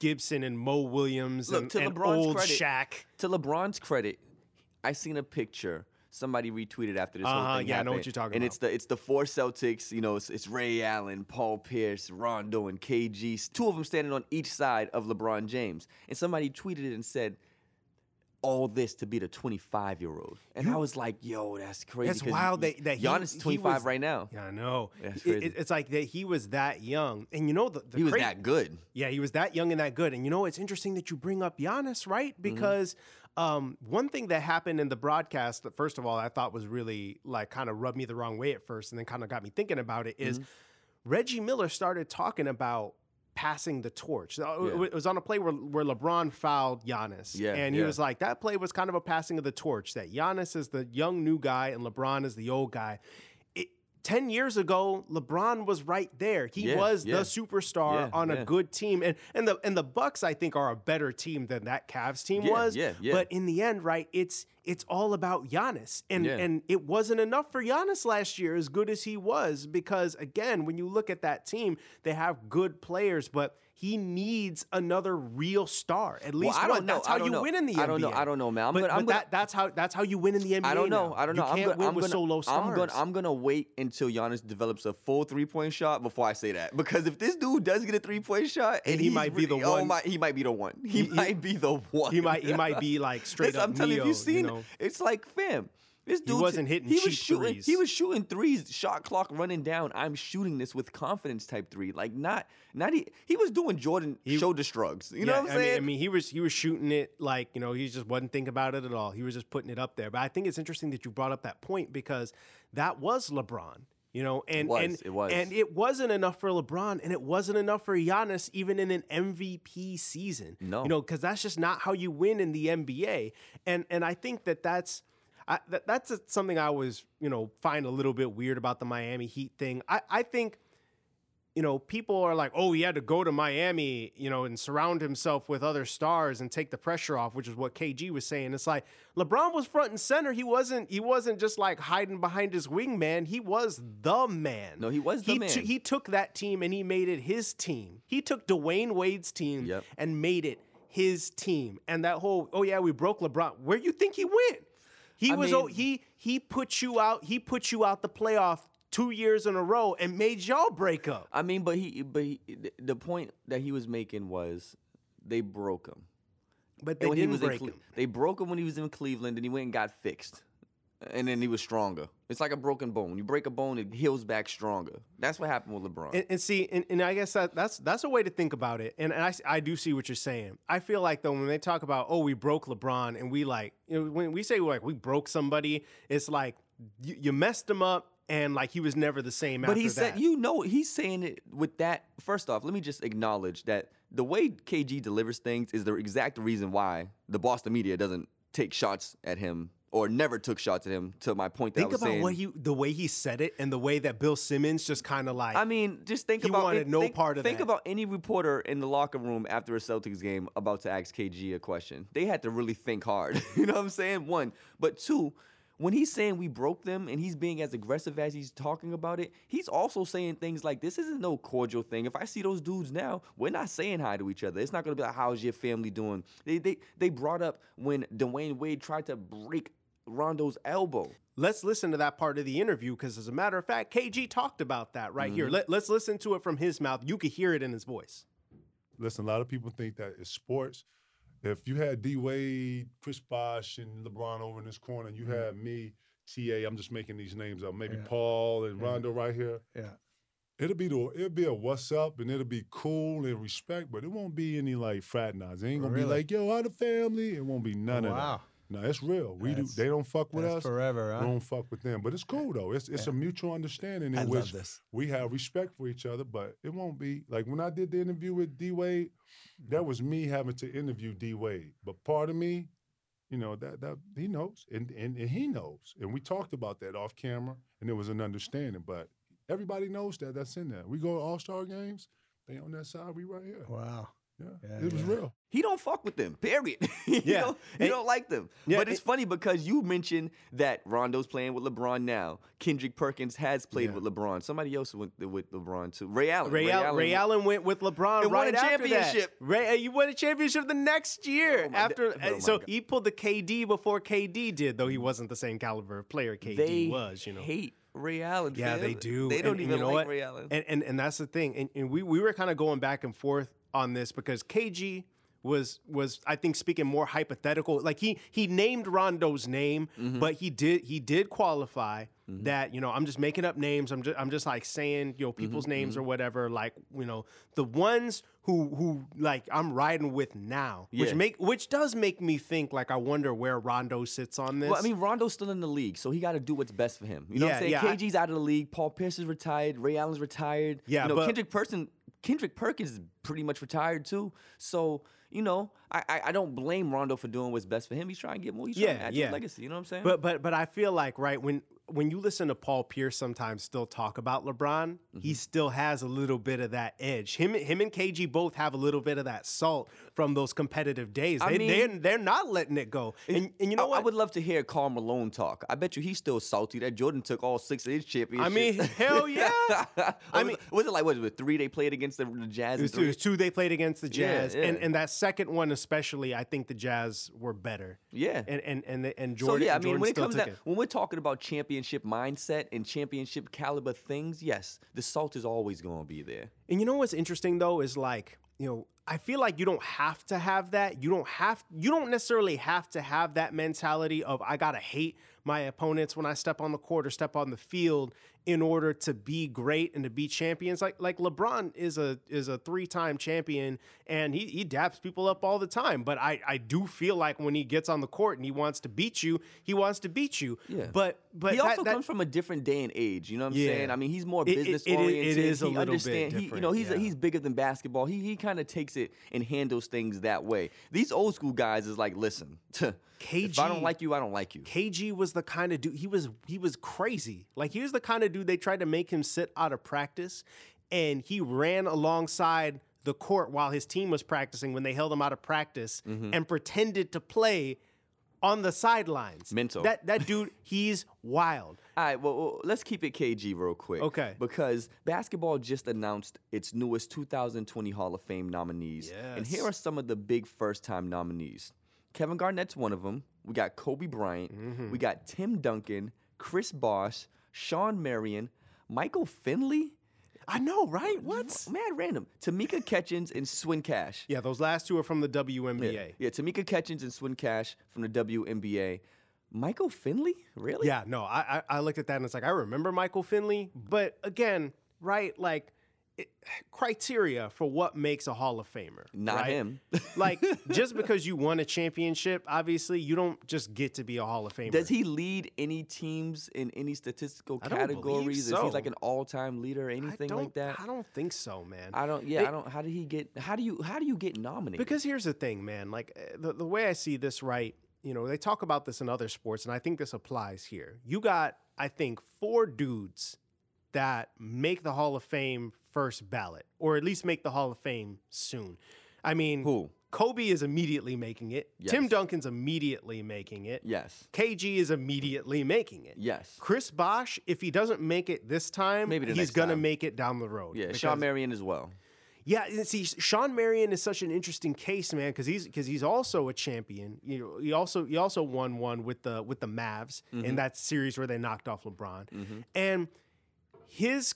B: Gibson and Mo Williams
A: Look,
B: and,
A: to
B: and old
A: credit-
B: Shaq.
A: To LeBron's credit, I seen a picture somebody retweeted after this
B: Uh-huh,
A: whole thing
B: yeah, I know what
A: happened,
B: you're talking
A: and
B: about.
A: it's the it's the four Celtics. You know, it's, it's Ray Allen, Paul Pierce, Rondo, and KG. Two of them standing on each side of LeBron James, and somebody tweeted it and said. All this to beat a 25 year old, and I was like, "Yo, that's crazy." That's
B: wild that, that he,
A: Giannis is
B: he
A: 25
B: was-
A: right now.
B: Yeah, I know. It-
A: crazy.
B: it- it's like that he was that young, and you know the, the
A: He was that good.
B: Yeah, he was that young and that good. And you know, it's interesting that you bring up Giannis, right? Because um, one thing that happened in the broadcast, that first of all, I thought was really like kind of rubbed me the wrong way at first, and then kind of got me thinking about it is Reggie Miller started talking about passing the torch. So,
A: Yeah.
B: It was on a play where, where LeBron fouled Giannis.
A: Yeah,
B: and he
A: yeah.
B: was like, that play was kind of a passing of the torch, that Giannis is the young new guy and LeBron is the old guy. It, 10 years ago, LeBron was right there. He
A: Yeah,
B: was
A: yeah.
B: the superstar
A: Yeah,
B: on a good team. And and the and the Bucks, I think, are a better team than that Cavs team was.
A: yeah, yeah.
B: But in the end, right, it's it's all about Giannis. And and it wasn't enough for Giannis last year, as good as he was, because again, when you look at that team, they have good players, but he needs another real star. At least
A: I
B: one.
A: know.
B: That's how you
A: know.
B: win in the NBA.
A: I don't know. I don't know, man. I'm
B: but
A: gonna- I'm
B: but
A: gonna-
B: that, that's how that's how you win in the NBA.
A: I don't know.
B: now.
A: I don't know.
B: You
A: I'm
B: can't
A: gonna,
B: win
A: I'm
B: with solo stars.
A: I'm gonna, I'm gonna wait until Giannis develops a full three point shot before I say that. Because if this dude does get a three point shot, and,
B: he might be the
A: oh
B: one-
A: my- he might be the one. He, might be the one.
B: he might he might be like straight up.
A: I'm telling you, if
B: Neo,
A: you've seen
B: know?
A: it, it's like fam. This dude
B: wasn't hitting
A: He was shooting.
B: threes.
A: He was shooting threes. Shot clock running down. I'm shooting this with confidence. Type three. Like not, not. He, he was doing Jordan shoulder shrugs. You know what I'm
B: I mean. I mean, he was he was shooting it like you know he just wasn't thinking about it at all. He was just putting it up there. But I think it's interesting that you brought up that point because that was LeBron. You know, and
A: was,
B: and
A: it was.
B: and it wasn't enough for LeBron, and it wasn't enough for Giannis even in an MVP season.
A: No.
B: you know, because that's just not how you win in the NBA. And and I think that that's. I, that, that's a- something I was, you know, find a little bit weird about the Miami Heat thing. I, I think you know, people are like, oh, he had to go to Miami, you know, and surround himself with other stars and take the pressure off, which is what KG was saying. It's like LeBron was front and center. He wasn't. He wasn't just like hiding behind his wingman. He was the man.
A: No, he was the
B: he
A: man.
B: he took that team and he made it his team. He took Dwyane Wade's team
A: Yep.
B: and made it his team. And that whole, oh yeah, we broke LeBron. Where you think he went? He
A: I
B: was.
A: mean-
B: he he put you out. He put you out the playoff two years in a row and made y'all break up.
A: I mean, but he, but he, the point that he was making was they broke him.
B: But they
A: And when he
B: didn't
A: was
B: break
A: in
B: him.
A: They broke him when he was in Cleveland, and he went and got fixed, and then he was stronger. It's like a broken bone. You break a bone, it heals back stronger. That's what happened with LeBron.
B: And, and see, and, and I guess that, that's that's a way to think about it. And, and I, I do see what you're saying. I feel like though when they talk about oh we broke LeBron and we like you know when we say like we broke somebody, it's like you, you messed him up and like he was never the same.
A: But he said,
B: that.
A: you know, he's saying it with that. First off, let me just acknowledge that the way KG delivers things is the exact reason why the Boston media doesn't take shots at him or never took shots at him. To my point that
B: think
A: I was
B: about
A: saying.
B: what he the way he said it and the way that Bill Simmons just kind of like
A: I mean, just think
B: He
A: about
B: wanted
A: it-
B: no
A: think,
B: part of
A: Think
B: that.
A: about any reporter in the locker room after a Celtics game about to ask KG a question. They had to really think hard. you know what I'm saying? One, but two. When he's saying we broke them and he's being as aggressive as he's talking about it, he's also saying things like this isn't no cordial thing. If I see those dudes now, we're not saying hi to each other. It's not gonna be like, how's your family doing? They they they brought up when Dwyane Wade tried to break Rondo's elbow.
B: Let's listen to that part of the interview because, as a matter of fact, KG talked about that right here.
A: Mm-hmm.
B: Let, let's listen to it from his mouth. You could hear it in his voice.
G: Listen, a lot of people think that it's sports. If you had D Wade, Chris Bosh, and LeBron over in this corner, and you had me, TA, I'm just making these names up, maybe
F: Yeah.
G: Paul and Rondo right here.
F: Yeah.
G: It'll be the it'll be a what's up and it'll be cool and respect, but it won't be any like fraternizing. It ain't gonna be like, yo, how the family? It won't be none of
F: wow.
G: that. No, it's real. We do they don't fuck with
F: That's
G: us.
F: forever,
G: We
F: huh?
G: don't fuck with them. But it's cool though. It's it's a mutual understanding in
F: I
G: which
F: this.
G: we have respect for each other, but it won't be like when I did the interview with D Wade, that was me having to interview D Wade. But part of me, you know, that that he knows and, and and he knows. And we talked about that off camera and it was an understanding. But everybody knows that that's in there. We go to all star games, they on that side, we right here.
F: Wow.
E: Yeah, it was real.
A: He don't fuck with them. Period. you
B: Yeah.
A: don't, you don't like them.
B: Yeah,
A: but it's
B: and-
A: funny because you mentioned that Rondo's playing with LeBron now. Kendrick Perkins has played
B: Yeah.
A: with LeBron. Somebody else went with LeBron too. Ray Allen.
B: Ray, Allen, Ray Allen went with LeBron
A: And won
B: right
A: a
B: after
A: championship.
B: That. Ray, uh, you won a championship the next year
A: Oh
B: after.
A: da- oh
B: uh, so
A: God.
B: he pulled the KD before KD did, though he wasn't the same caliber of player KD
A: They
B: was. You know,
A: hate Ray Allen.
B: Yeah, they do.
A: They don't
B: And- and
A: even
B: you know
A: like
B: what?
A: Ray Allen.
B: And, and and that's the thing. And, and we we were kind of going back and forth on this because KG was was I think speaking more hypothetical. Like he he named Rondo's name,
A: Mm-hmm.
B: but he did he did qualify that you know I'm just making up names. I'm just I'm just like saying you know
A: Mm-hmm,
B: people's names or whatever. Like you know the ones who who like I'm riding with now, which make which does make me think like I wonder where Rondo sits on this.
A: Well, I mean, Rondo's still in the league, so he got to do what's best for him. You know what I'm saying?
B: yeah, I-
A: KG's out of the league. Paul Pierce is retired. Ray Allen's retired.
B: Yeah,
A: you know,
B: but-
A: Kendrick Person, Kendrick Perkins is pretty much retired too. So you know, I, I I don't blame Rondo for doing what's best for him. He's trying to get more. He's trying to
B: Yeah,
A: add
B: yeah.
A: his legacy. You know what I'm saying?
B: But but but I feel like right when when you listen to Paul Pierce sometimes still talk about LeBron,
A: Mm-hmm.
B: he still has a little bit of that edge. Him him and KG both have a little bit of that salt from those competitive days.
A: I
B: They
A: mean-
B: they're, they're not letting it go. And and you know
A: I,
B: what?
A: I would love to hear Karl Malone talk. I bet you he's still salty that Jordan took all six of his championships.
B: I mean, hell yeah.
A: I
B: I
A: mean, was it like what was it three they played against the, the Jazz?
B: It was, two, it was two they played against the Jazz, and
A: yeah.
B: and that second one especially, I think the Jazz were better.
A: Yeah.
B: and and and, the- and
A: So
B: Jordan.
A: yeah, I mean,
B: Jordan
A: when it
B: still
A: comes
B: took
A: down, when we're talking about championship mindset and championship caliber things, yes, the salt is always going to be there.
B: And you know what's interesting though is like, you know, I feel like you don't have to have that. You don't have you don't necessarily have to have that mentality of I got to hate my opponents when I step on the court or step on the field in order to be great and to be champions. Like like LeBron is a is a three-time champion and he he daps people up all the time, but I I do feel like when he gets on the court and he wants to beat you, he wants to beat you.
A: Yeah.
B: But but
A: he also
B: that-
A: comes from a different day and age. You know what I'm
B: Yeah.
A: saying? I mean, he's more
B: It- it-
A: business
B: it is- it
A: oriented.
B: is a
A: he
B: little bit
A: understand. He, you know, he's
B: yeah.
A: he's bigger than basketball. He he kind of takes it and handles things that way. These old school guys is like, listen, KG, if I don't like you, I don't like you.
B: KG was the kind of dude he was he was crazy. Like he was the kind of dude they tried to make him sit out of practice and he ran alongside the court while his team was practicing when they held him out of practice
A: Mm-hmm.
B: and pretended to play on the sidelines.
A: Mental.
B: That that dude, he's wild.
A: All right, well, well, let's keep it KG real quick.
B: Okay.
A: Because basketball just announced its newest 2020 Hall of Fame nominees. And here are some of the big first time nominees Kevin Garnett's one of them. We got Kobe Bryant.
B: Mm-hmm.
A: We got Tim Duncan, Chris Bosh, Shawn Marion, Michael Finley.
B: I know, right? What?
A: Mad random. Tamika Catchings and Swin Cash.
B: Yeah, those last two are from the WNBA.
A: Yeah, yeah, Tamika Catchings and Swin Cash from the WNBA. Michael Finley? Really?
B: Yeah, no, I, I I looked at that and it's like I remember Michael Finley, but again, right, like criteria for what makes a Hall of Famer.
A: Not
B: right?
A: him.
B: like just because you won a championship, obviously you don't just get to be a Hall of Famer.
A: Does he lead any teams in any statistical
B: I don't believe
A: categories? Is he like an all-time leader or anything like that?
B: I don't think so, man.
A: I don't. Yeah,
B: It-
A: I don't. How did he get? How do you? How do you get nominated?
B: Because here's the thing, man. Like uh, the, the way I see this, right? You know, they talk about this in other sports, and I think this applies here. You got, I think, four dudes that make the Hall of Fame first ballot, or at least make the Hall of Fame soon. I mean,
A: Who?
B: Kobe is immediately making it. Tim
A: Yes.
B: Duncan's immediately making it.
A: yes,
B: KG is immediately making it.
A: yes.
B: Chris Bosh, if he doesn't make it this time,
A: Maybe
B: he's gonna
A: time.
B: make it down the road.
A: Yeah, Shawn Marion as well.
B: yeah, and see, Shawn Marion is such an interesting case, man, because he's because he's also a champion. You know, he also he also won one with the with the Mavs
A: Mm-hmm.
B: in that series where they knocked off LeBron, and his.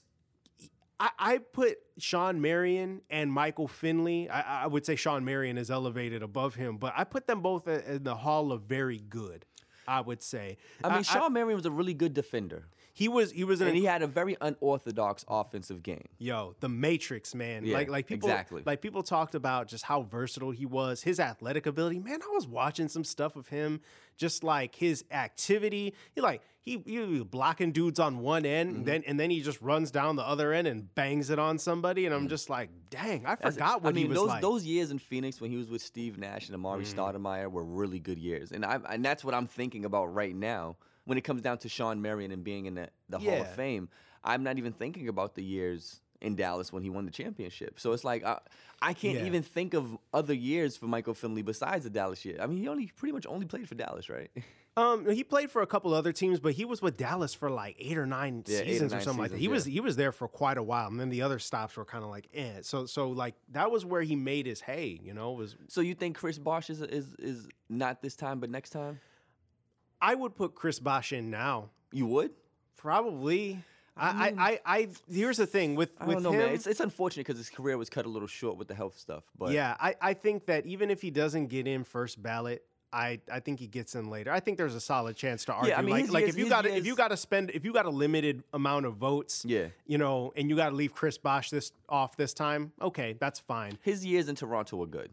B: I, I put Shawn Marion and Michael Finley. I, I would say Shawn Marion is elevated above him, but I put them both in in the Hall of Very Good. I would say.
A: I mean, Shawn Marion was a really good defender,
B: he was he was an
A: and he had a very unorthodox offensive game.
B: Yo, the Matrix, man.
A: Yeah,
B: like like people
A: exactly.
B: like people talked about just how versatile he was, his athletic ability. Man, I was watching some stuff of him, just like his activity. He like he, he was blocking dudes on one end,
A: Mm-hmm.
B: and then and then he just runs down the other end and bangs it on somebody. And I'm just like, dang, I
A: That's-
B: forgot what
A: I mean,
B: he was
A: those
B: like.
A: those years in Phoenix when he was with Steve Nash and Amar'e Stoudemire were really good years, and I and that's what I'm thinking about right now when it comes down to Shawn Marion and being in the, the Hall of Fame. I'm not even thinking about the years in Dallas when he won the championship. So it's like I, I can't
B: Yeah.
A: even think of other years for Michael Finley besides the Dallas year. I mean, he only pretty much only played for Dallas, right?
B: Um, he played for a couple other teams, but he was with Dallas for like eight or nine
A: Yeah, or
B: seasons or
A: nine
B: something like that.
A: seasons,
B: He was he was there for quite a while, and then the other stops were kind of like, eh. So so like that was where he made his hay. You know, was
A: So you think Chris Bosh is is is not this time, but next time?
B: I would put Chris Bosh in now,
A: You would?
B: probably. I I, mm. I, I here's the thing with with
A: know,
B: him.
A: man. It's, it's unfortunate because his career was cut a little short with the health stuff. But
B: yeah, I, I think that even if he doesn't get in first ballot, I, I think he gets in later. I think there's a solid chance to argue.
A: Yeah, I mean,
B: like
A: his
B: like
A: years-
B: if you got if you got to spend if you got a limited amount of votes,
A: Yeah.
B: you know, and you got to leave Chris Bosh this off this time, okay, that's fine.
A: his years in Toronto were good.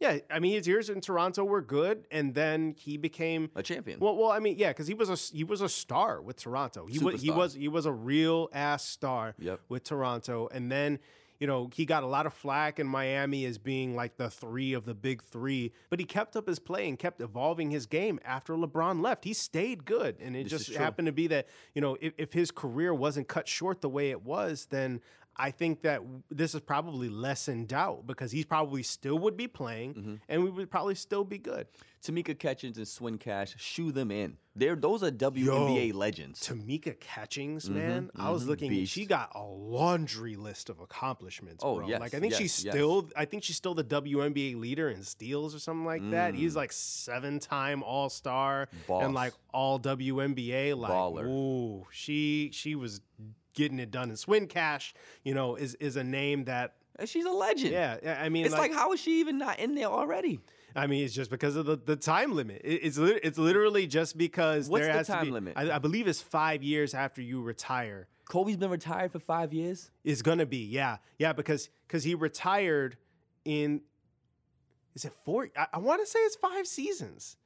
B: Yeah, I mean, his years in Toronto were good, and then he became
A: A champion.
B: Well, well, I mean, yeah, because he was a he was a star with Toronto. He was he was he was a real ass star
A: Yep.
B: with Toronto, and then you know he got a lot of flack in Miami as being like the three of the big three, but he kept up his play and kept evolving his game after LeBron left. He stayed good, and it
A: This
B: just happened to be that you know if, if his career wasn't cut short the way it was, then. I think that this is probably less in doubt because he probably still would be playing,
A: Mm-hmm.
B: and we would probably still be good.
A: Tamika Catchings and Swin Cash, shoe them in. They're those are WNBA legends.
B: Tamika Catchings, man. I was looking and she
A: Mm-hmm.
B: Got a laundry list of accomplishments,
A: Oh,
B: bro.
A: yes,
B: like I think she's
A: yes, yes.
B: still I think she's still the WNBA leader in steals or something like that. He's like seven-time All-Star
A: Mm.
B: And like all WNBA like
A: Baller.
B: ooh, she she was getting it done. And Swin Cash, you know, is is a name that
A: uh, she's a legend.
B: yeah, I mean
A: It's like, how is she even not in there already?
B: I mean, it's just because of the, the time limit. It- it's lit- it's literally just because
A: What's
B: there
A: the
B: has to
A: time
B: be-
A: limit?
B: I, I believe it's five years after you retire.
A: Kobe's been retired for five years.
B: is gonna be yeah yeah because because he retired in is it four i, I want to say it's five seasons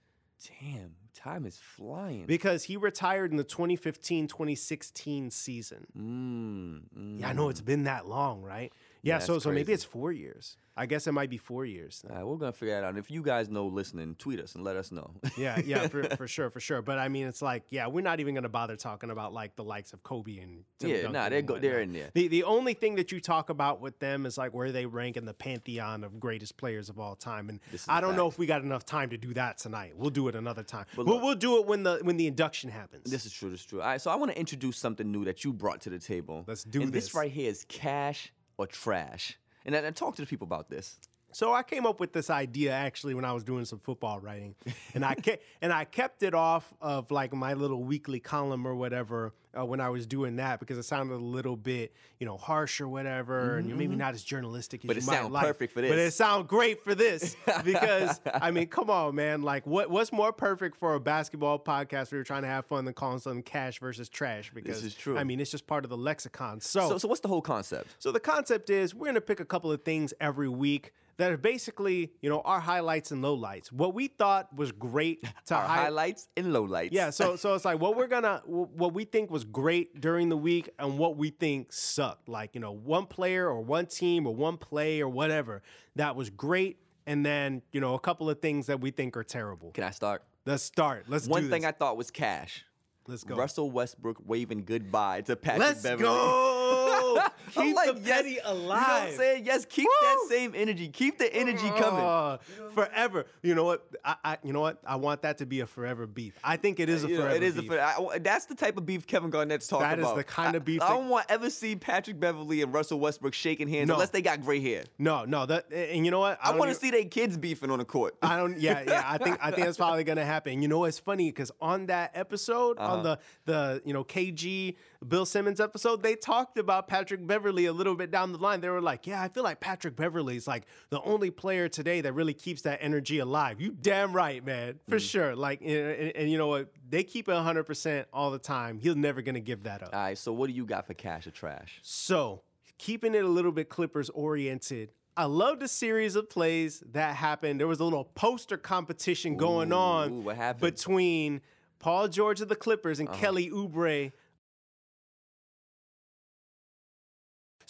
A: Damn, time is flying.
B: because he retired in the 2015-2016 season
A: Mm, mm.
B: yeah i know it's been that long right yeah, so so maybe it's four years i guess it might be four years
A: All right, we're gonna figure that out. And if you guys know listening, tweet us and let us know.
B: yeah yeah for, for sure for sure but i mean it's like yeah we're not even gonna bother talking about like the likes of kobe and Tim
A: Yeah,
B: Duncan
A: nah, they're go- they're in there.
B: the, the only thing that you talk about with them is like where they rank in the pantheon of greatest players of all time and i don't know if we got enough time to do that tonight we'll do it another time
A: But
B: we'll,
A: look-
B: we'll do it when the when the induction happens
A: This is true. This is true. All right, so I want to introduce something new that you brought to the table.
B: Let's do
A: and
B: this.
A: this right here is cash or trash. And I, I talk to the people about this.
B: So I came up with this idea actually when I was doing some football writing, and I kept and I kept it off of like my little weekly column or whatever uh, when I was doing that because it sounded a little bit you know harsh or whatever, and you maybe not as journalistic as
A: Mm-hmm, But
B: you
A: it
B: might
A: sound
B: like.
A: perfect for this,
B: But it
A: this.
B: sound great for this because I mean, come on, man! Like what what's more perfect for a basketball podcast where you're trying to have fun than calling something cash versus trash? Because this
A: is true.
B: I mean, it's just part of the lexicon.
A: So, so what's the whole concept?
B: so the concept is we're going to pick a couple of things every week that are basically, you know, our highlights and lowlights. What we thought was great to
A: Our
B: hi-
A: highlights and lowlights.
B: Yeah, so so it's like what we're gonna what we think was great during the week and what we think sucked. Like you know, one player or one team or one play or whatever that was great, and then you know a couple of things that we think are terrible.
A: Can I start?
B: Let's start. Let's
A: One thing. I thought was cash.
B: Let's go.
A: Russell Westbrook waving goodbye to Patrick
B: Let's
A: Beverley.
B: go. Keep
A: like,
B: the
A: yes,
B: petty
A: You know what
B: alive.
A: I'm saying? Yes, keep that same energy. Keep the energy coming.
B: Forever. You know what? I, I you know what? I want that to be a forever beef. I think it is a
A: You know,
B: forever
A: it is
B: beef.
A: a. I, that's the type of beef Kevin Garnett's talking about.
B: That is
A: about.
B: the kind of
A: I-
B: beef
A: I,
B: that-
A: don't want to ever see Patrick Beverley and Russell Westbrook shaking hands
B: No.
A: unless they got gray hair.
B: no, no. That and you know what?
A: I,
B: don't
A: want to see their kids beefing on the court.
B: I don't. Yeah, yeah. I think I think that's probably gonna happen. You know, it's funny because on that episode,
A: Uh-huh.
B: on the the you know KG Bill Simmons episode, they talked about Patrick Beverley a little bit down the line. They were like, "Yeah, I feel like Patrick Beverley is like the only player today that really keeps that energy alive." You damn right, man, for
A: Mm.
B: sure. Like, and, and- and you know what? They keep it 100 percent all the time. He's never gonna give that up.
A: All right, so what do you got for cash or trash?
B: So, keeping it a little bit Clippers oriented, I love the series of plays that happened. There was a little poster competition going
A: Ooh,
B: on?
A: Uh-huh.
B: between Paul George of the Clippers and Kelly Oubre.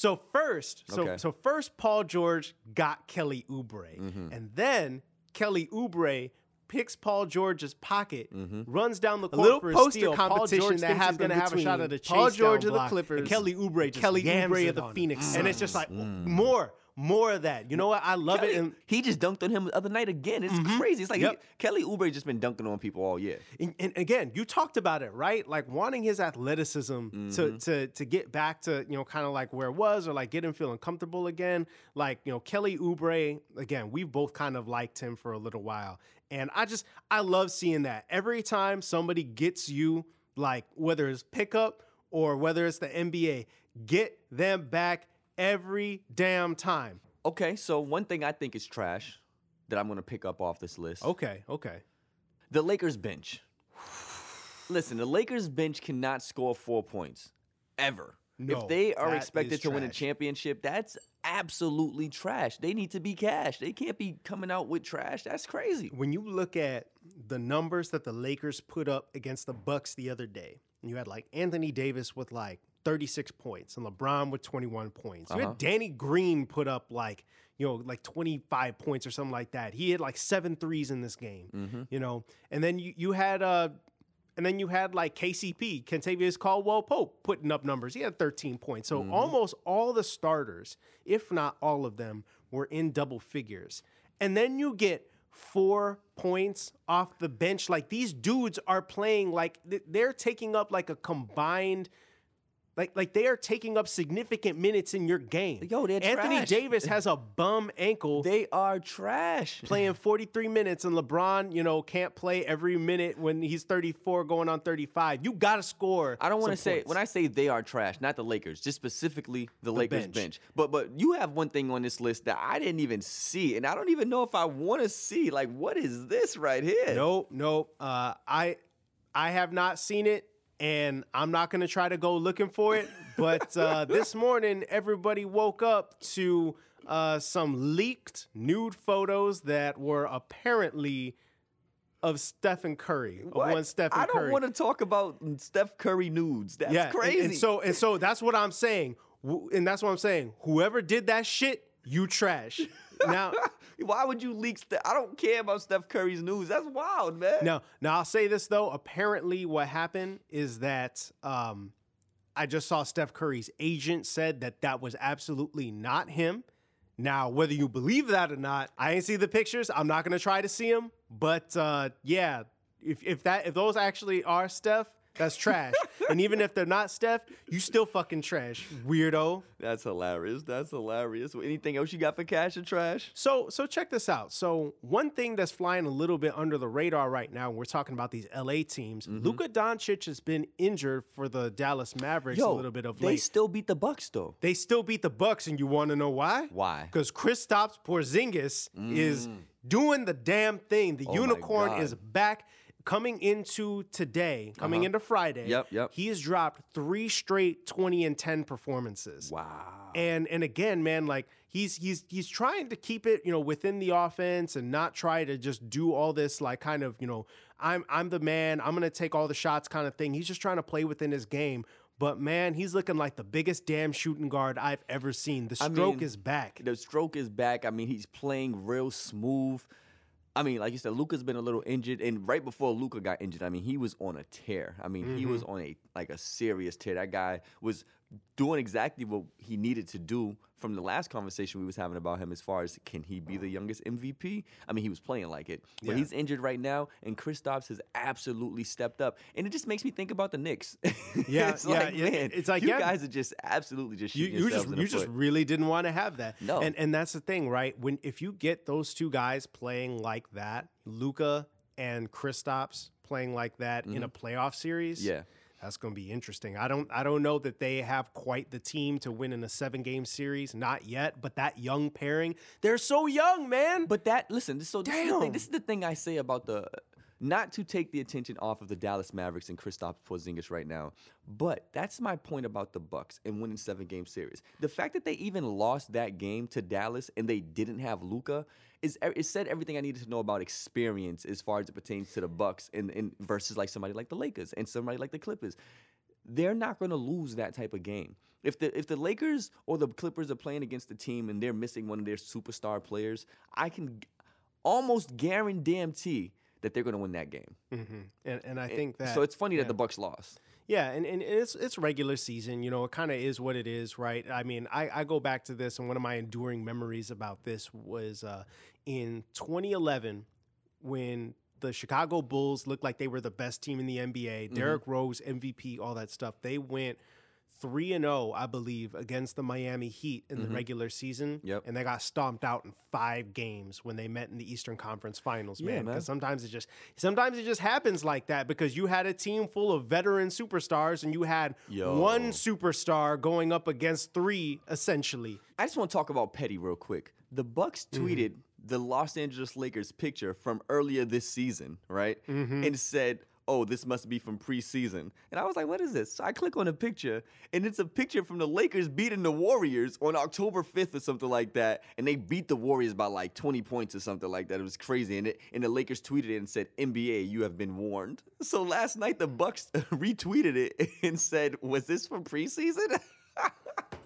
B: So first, so
A: Okay.
B: so first Paul George got Kelly Oubre,
A: Mm-hmm.
B: and then Kelly Oubre picks Paul George's pocket, mm-hmm. runs down the
H: A
B: court
H: little
B: for a
H: poster
B: steal. Paul
H: competition
B: George
H: that
B: he's
H: happened
B: gonna have a shot at a chase
H: Paul George of the Clippers
B: and Kelly Oubre just
H: Kelly Oubre of the
B: on.
H: Phoenix mm.
B: and it's just like mm. more, more of that. You know what? I love
A: Kelly,
B: it. And,
A: he just dunked on him the other night again. It's mm-hmm. crazy. It's like
B: Yep.
A: he, Kelly Oubre just been dunking on people all year.
B: and, and again, you talked about it, right? Like wanting his athleticism to mm-hmm. to to get back to you know kind of like where it was, or like get him feeling comfortable again. Like you know Kelly Oubre, again, we've both kind of liked him for a little while, and I just I love seeing that every time somebody gets you like whether it's pickup or whether it's the NBA, get them back every damn time.
A: Okay, so one thing I think is trash that I'm gonna pick up off this list.
B: Okay, okay.
A: The Lakers bench. Listen, the Lakers bench cannot score four points ever.
B: No,
A: if they are expected to win a championship, that's absolutely trash. They need to be cash. They can't be coming out with trash. That's crazy.
B: when you look at the numbers that the Lakers put up against the Bucks the other day, and you had like Anthony Davis with like 36 points and LeBron with 21 points. You
A: Uh-huh.
B: had Danny Green put up like, you know, like 25 points or something like that. He had like seven threes in this game,
A: Mm-hmm.
B: you know. And then you, you had uh and then you had like KCP, Kentavious Caldwell Pope, putting up numbers. He had 13 points. So
A: Mm-hmm.
B: almost all the starters, if not all of them, were in double figures. And then you get four points off the bench. Like these dudes are playing like they're taking up like a combined. Like, like they are taking up significant minutes in your game.
A: Yo, they're
B: Anthony
A: trash.
B: Davis has a bum ankle
A: They are trash.
B: playing 43 minutes and LeBron, you know, can't play every minute when he's 34 going on 35. You got to score.
A: I don't want to say
B: points.
A: when I say they are trash, not the Lakers, just specifically the, Lakers
B: bench.
A: bench. But but you have one thing on this list that I didn't even see, and I don't even know if I want to see. Like, what is this right here?
B: Nope, nope. Uh, I I have not seen it, and I'm not gonna try to go looking for it. But uh, this morning, everybody woke up to uh, some leaked nude photos that were apparently of Stephen Curry, of
A: What?
B: one Stephen
A: I don't want to talk about Steph Curry nudes. That's
B: yeah,
A: crazy.
B: And, so and so that's what I'm saying, and that's what I'm saying. Whoever did that shit, you trash. now.
A: Why would you leak? Steph? I don't care about Steph Curry's news. That's wild, man.
B: Now, now I'll say this though. Apparently, what happened is that um, I just saw Steph Curry's agent said that that was absolutely not him. Now, whether you believe that or not, I ain't see the pictures. I'm not gonna try to see them. But uh, yeah, if if that if those actually are Steph, that's trash. and even if they're not Steph, you still fucking trash, weirdo.
A: That's hilarious. That's hilarious. Anything else you got for cash or trash?
B: So so check this out. So one thing that's flying a little bit under the radar right now, and we're talking about these LA teams.
A: Mm-hmm.
B: Luka Doncic has been injured for the Dallas Mavericks a little bit of
A: they
B: late.
A: They still beat the Bucks though.
B: they still beat the Bucks, and you want to know why?
A: Why?
B: Because Kristaps Porzingis is doing the damn thing. The
A: Mm. Oh
B: unicorn is back. Coming into today, coming into Friday,
A: Uh-huh. Yep, yep.
B: he has dropped three straight 20 and 10 performances.
A: Wow.
B: And and again, man, like he's he's he's trying to keep it, you know, within the offense and not try to just do all this like kind of, you know, I'm I'm the man, I'm gonna take all the shots kind of thing. He's just trying to play within his game. But man, he's looking like the biggest damn shooting guard I've ever seen. The
A: I
B: stroke
A: mean,
B: is back.
A: The stroke is back. I mean, he's playing real smooth. I mean, like you said, Luka's been a little injured, and right before Luka got injured, I mean, he was on a tear. I mean, he
B: Mm-hmm.
A: was on a like a serious tear. That guy was doing exactly what he needed to do from the last conversation we was having about him as far as can he be the youngest MVP? I mean, he was playing like it. But
B: Yeah.
A: he's injured right now, and Chris Kristaps has absolutely stepped up. And it just makes me think about the Knicks.
B: Yeah,
A: it's
B: yeah,
A: like,
B: yeah,
A: man,
B: it's like,
A: you
B: yeah.
A: guys are just absolutely just
B: you, you just you just
A: foot.
B: really didn't want to have that.
A: No.
B: And and that's the thing, right? When if you get those two guys playing like that, Luka and Chris Kristaps playing like that in a playoff series,
A: Mm-hmm. Yeah.
B: That's going to be interesting. I don't I don't know that they have quite the team to win in a 7-game series, not yet, but that young pairing, they're so young, man.
A: But that listen, so this is, the thing,
B: Damn.
A: this is the thing I say about the not to take the attention off of the Dallas Mavericks and Kristaps Porzingis right now, but that's my point about the Bucks and winning seven game series. The fact that they even lost that game to Dallas and they didn't have Luka is it said everything I needed to know about experience as far as it pertains to the Bucks and, and versus like somebody like the Lakers and somebody like the Clippers they're not going to lose that type of game. If the if the Lakers or the Clippers are playing against a team and they're missing one of their superstar players, I can almost guarantee that they're going to win that game.
B: hmm And and I think that
A: so it's funny
B: yeah.
A: that the Bucks lost.
B: Yeah, and, and it's it's regular season. You know, it kind of is what it is, right? I mean, I, I go back to this, and one of my enduring memories about this was uh, in 2011 when the Chicago Bulls looked like they were the best team in the NBA.
A: Mm-hmm.
B: Derrick Rose, MVP, all that stuff. They went three and zero, I believe, against the Miami Heat in the regular season.
A: Mm-hmm. Yep.
B: and they got stomped out in five games when they met in the Eastern Conference Finals.
A: Yeah,
B: man,
A: man.
B: because sometimes it just sometimes it just happens like that because you had a team full of veteran superstars and you had
A: Yo.
B: one superstar going up against three essentially.
A: I just want to talk about Petty real quick. The Bucks
B: Mm-hmm.
A: tweeted the Los Angeles Lakers picture from earlier this season, right?
B: Mm-hmm.
A: And said, "Oh, this must be from preseason." And I was like, "What is this?" So I click on the picture, and it's a picture from the Lakers beating the Warriors on October 5th or something like that. And they beat the Warriors by like 20 points or something like that. It was crazy. And it, and the Lakers tweeted it and said, "NBA, you have been warned." So last night the Bucks retweeted it and said, "Was this from preseason?"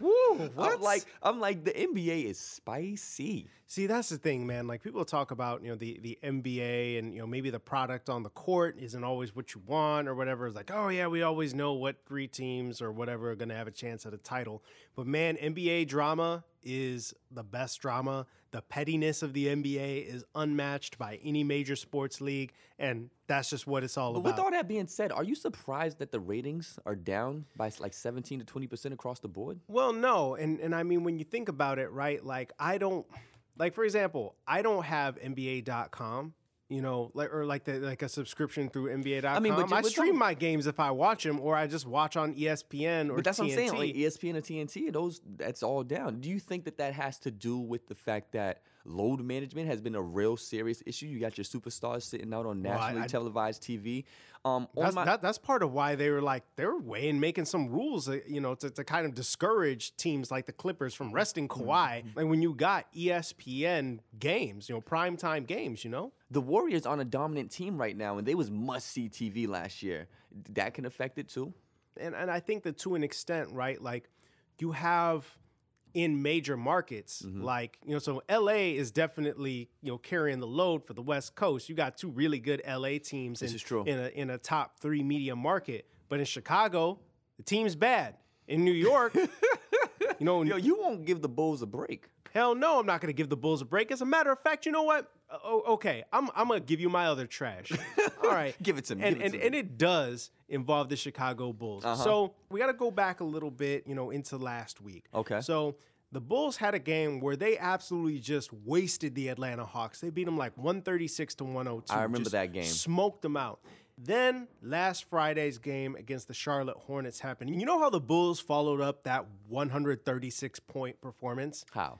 B: Woo!
A: I'm like, I'm like, the NBA is spicy.
B: See, that's the thing, man. Like people talk about, you know, the the NBA and you know maybe the product on the court isn't always what you want or whatever. It's like, oh yeah, we always know what three teams or whatever are going to have a chance at a title. But man, NBA drama is the best drama. The pettiness of the NBA is unmatched by any major sports league, and that's just what it's all
A: But
B: about.
A: with all that being said, are you surprised that the ratings are down by like 17 to 20 percent across the board?
B: Well, no, and and I mean when you think about it, right? Like I don't like for example, I don't have NBA.com, you know, like or like the like a subscription through NBA.com. I
A: mean, but
B: I stream my games if I watch them, or I just watch on ESPN or
A: But that's what I'm saying.
B: TNT.
A: Like ESPN and TNT, those that's all down. Do you think that that has to do with the fact that load management has been a real serious issue? You got your superstars sitting out on
B: Well, I-
A: nationally
B: I-
A: televised TV. Um,
B: That's,
A: my-
B: that, that's part of why they were like they were in making some rules, uh, you know, to, to kind of discourage teams like the Clippers from resting
A: Mm-hmm.
B: Kawhi. Like when you got ESPN games, you know, primetime games, you know.
A: the Warriors on a dominant team right now, and they was must see TV last year. That can affect it too.
B: and and I think that to an extent, right? Like you have in major markets,
A: Mm-hmm.
B: like you know, so LA is definitely you know carrying the load for the West Coast. You got two really good LA teams
A: This
B: in,
A: is true.
B: in a in a top three media market, but in Chicago, the team's bad. In New York, you know,
A: Yo, you won't give the Bulls a break.
B: Hell no, I'm not going to give the Bulls a break. As a matter of fact, you know what? Oh, okay, I'm, I'm going to give you my other trash. All right.
A: Give it to me,
B: And,
A: it
B: and,
A: me. Uh-huh.
B: and it does involve the Chicago Bulls. So we got to go back a little bit, you know, into last week.
A: Okay.
B: So the Bulls had a game where they absolutely just wasted the Atlanta Hawks. They beat them like 136 to 102.
A: I remember
B: Just
A: that game.
B: Smoked them out. Then last Friday's game against the Charlotte Hornets happened. You know how the Bulls followed up that 136 point performance?
A: How?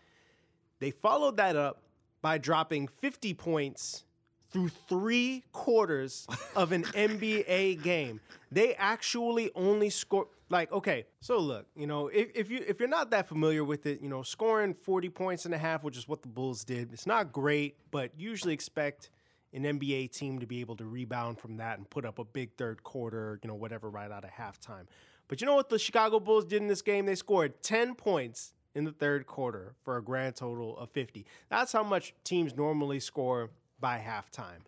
B: They followed that up by dropping 50 points through three quarters of an NBA game. They actually only scored like okay. So look, you know, if, if you if you're not that familiar with it, you know, scoring 40 points and a half, which is what the Bulls did, it's not great, but usually expect an NBA team to be able to rebound from that and put up a big third quarter, you know, whatever, right out of halftime. But you know what the Chicago Bulls did in this game? They scored 10 points in the third quarter for a grand total of 50. That's how much teams normally score by halftime.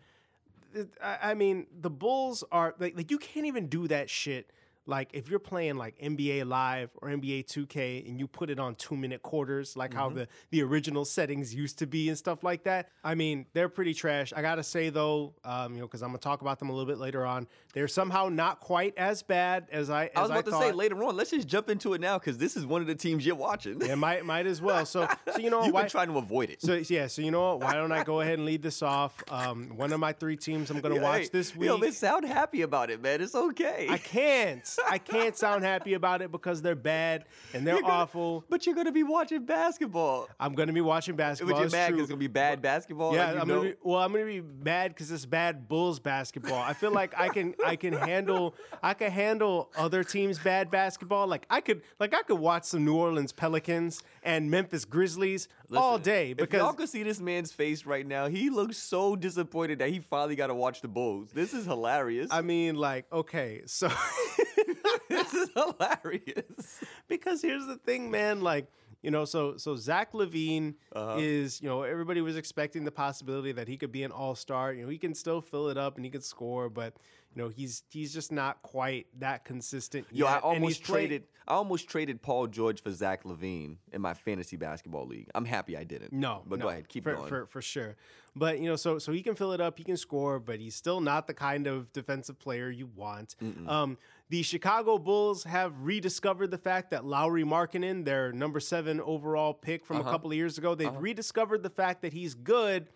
B: I mean, the Bulls are like, like you can't even do that shit. Like if you're playing like NBA Live or NBA 2K and you put it on two minute quarters, like how the the original settings used to be and stuff like that. I mean, they're pretty trash. I gotta say though, um, you know, because I'm gonna talk about them a little bit later on. They're somehow not quite as bad as I. As
A: I was about to say later on. Let's just jump into it now because this is one of the teams you're watching.
B: Yeah, might might as well. So so you know
A: You've
B: why?
A: been trying to avoid it.
B: So yeah, so you know what? Why don't I go ahead and lead this off? Um, one of my three teams I'm gonna
A: Hey,
B: watch this week.
A: Yo, man, sound happy about it, man. It's okay.
B: I can't. I can't sound happy about it because they're bad and they're
A: gonna-
B: awful.
A: But you're gonna be watching basketball.
B: I'm gonna be watching basketball.
A: You're
B: it's
A: mad because it's gonna be bad basketball.
B: Yeah,
A: like
B: I'm gonna be, well. I'm gonna be mad because it's bad Bulls basketball. I feel like I can I can handle I can handle other teams' bad basketball. Like I could like I could watch some New Orleans Pelicans and Memphis Grizzlies all
A: Listen,
B: day
A: if y'all
B: because
A: could see this man's face right now, he looks so disappointed that he finally got to watch the Bulls. This is hilarious.
B: I mean like okay so
A: this is hilarious.
B: because here's the thing, man. Like You know, so so Zach LaVine
A: Uh-huh.
B: is, you know, everybody was expecting the possibility that he could be an all-star. You know, he can still fill it up and he can score, but you know, he's he's just not quite that consistent.
A: Yo, I
B: yet. He's
A: almost
B: played-
A: traded. I almost traded Paul George for Zach LaVine in my fantasy basketball league. I'm happy I didn't.
B: No,
A: but
B: no,
A: go ahead, keep
B: for,
A: going.
B: for for sure. But you know, so so he can fill it up, he can score, but he's still not the kind of defensive player you want. Um, the Chicago Bulls have rediscovered the fact that Lauri Markkanen, their number seven overall pick from
A: Uh-huh.
B: a couple of years ago, they've rediscovered the fact that he's good,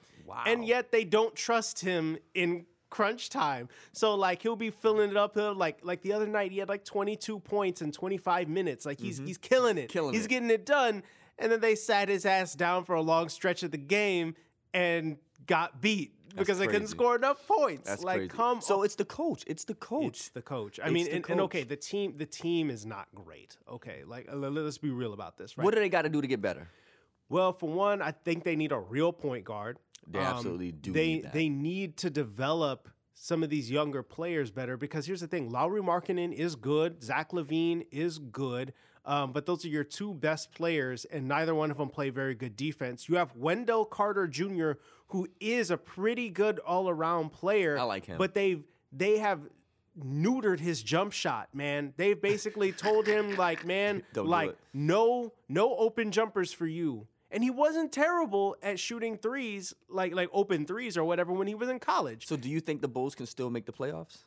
B: and yet they don't trust him in crunch time. So like he'll be filling it up. He'll like like the other night he had like 22 points in 25 minutes. Like he's he's killing it.
A: Mm-hmm. Killing
B: he's
A: it.
B: getting it done. And then they sat his ass down for a long stretch of the game and got beat because they couldn't score enough points.
A: That's
B: like
A: crazy.
B: come
A: so
B: on.
A: it's the coach. It's the coach.
B: It's the coach. I
A: It's
B: mean, and, and okay, the team the team is not great. Okay, like uh, let- let's be real about this, right?
A: What do they got to do to get better?
B: Well, for one, I think they need a real point guard. Um,
A: They absolutely do
B: They
A: need that.
B: they need to develop some of these younger players better because here's the thing: Lauri Markkanen is good, Zach LaVine is good, um, but those are your two best players, and neither one of them play very good defense. You have Wendell Carter Jr., who is a pretty good all around player.
A: I like him.
B: but they've they have neutered his jump shot, man. They've basically told him like, man,
A: Don't
B: like no no open jumpers for you. And he wasn't terrible at shooting threes, like like open threes or whatever when he was in college.
A: So do you think the Bulls can still make the playoffs?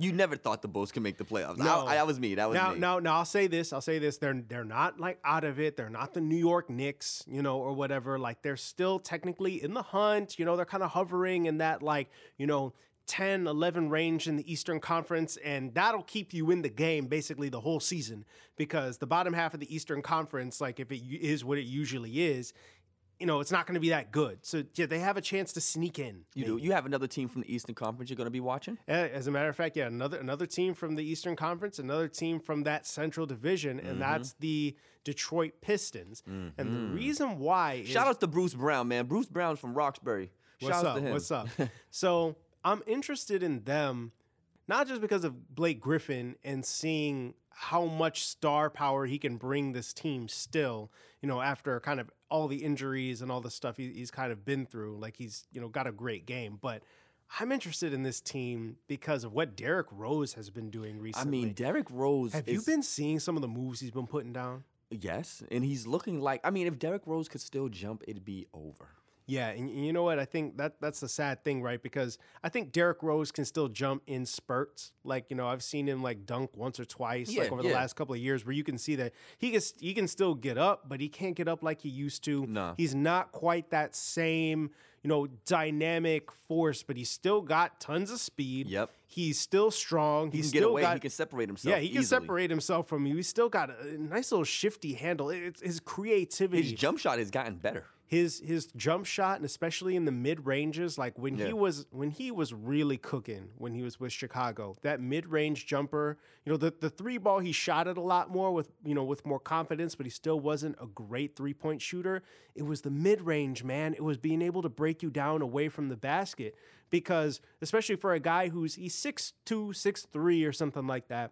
A: You never thought the Bulls can make the playoffs.
B: No.
A: I, I- that was me. That was
B: now,
A: me.
B: now, now, I'll say this. I'll say this. They're they're not like out of it. They're not the New York Knicks, you know, or whatever. Like they're still technically in the hunt. You know, they're kind of hovering in that like you know 10, 11 range in the Eastern Conference, and that'll keep you in the game basically the whole season because the bottom half of the Eastern Conference, like if it is what it usually is. You know, it's not going to be that good. So, yeah, they have a chance to sneak in.
A: you do. You have another team from the Eastern Conference you're going to be watching.
B: As a matter of fact, yeah, another another team from the Eastern Conference, another team from that Central Division,
A: Mm-hmm.
B: and that's the Detroit Pistons. And the reason why is
A: Shout out to Bruce Brown, man. Bruce Brown's from Roxbury.
B: what's
A: Shout out
B: up?
A: to him.
B: What's up? so I'm interested in them, not just because of Blake Griffin and seeing how much star power he can bring this team still, you know, after kind of all the injuries and all the stuff he, he's kind of been through. Like he's, you know, got a great game. But I'm interested in this team because of what Derrick Rose has been doing recently.
A: I mean, Derrick Rose.
B: have you been seeing some of the moves he's been putting down?
A: Yes, and he's looking like. I mean, if Derrick Rose could still jump, it'd be over.
B: Yeah, and you know what? I think that that's the sad thing, right? Because I think Derrick Rose can still jump in spurts. Like you know, I've seen him like dunk once or twice,
A: Yeah,
B: like over the last couple of years, where you can see that he can he can still get up, but he can't get up like he used to.
A: No.
B: he's not quite that same you know dynamic force, but he's still got tons of speed.
A: Yep.
B: he's still strong.
A: He
B: he's
A: can get
B: still
A: away.
B: got
A: he can separate himself.
B: yeah, he can separate himself from you. He's still got a nice little shifty handle. It's his creativity
A: His jump shot has gotten better.
B: His his jump shot and especially in the mid ranges like when
A: Yeah.
B: he was when he was really cooking when he was with Chicago that mid range jumper you know the the three ball he shot it a lot more with you know with more confidence but he still wasn't a great three point shooter it was the mid range man it was being able to break you down away from the basket because especially for a guy who's he's 6'2 6'3 or something like that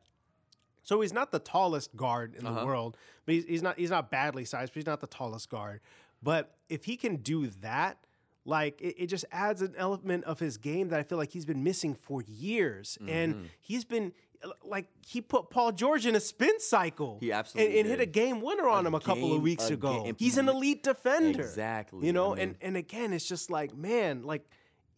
B: so he's not the tallest guard in
A: Uh-huh.
B: the world, but he's, he's not he's not badly sized, but he's not the tallest guard. But if he can do that, like it, it just adds an element of his game that I feel like he's been missing for years.
A: Mm-hmm.
B: And he's been like he put Paul George in a spin cycle.
A: He
B: and,
A: absolutely
B: and hit a game winner on
A: A
B: him a couple of weeks ago.
A: game-
B: He's an elite defender.
A: Exactly,
B: You know,
A: I mean-
B: and and again, it's just like, man, like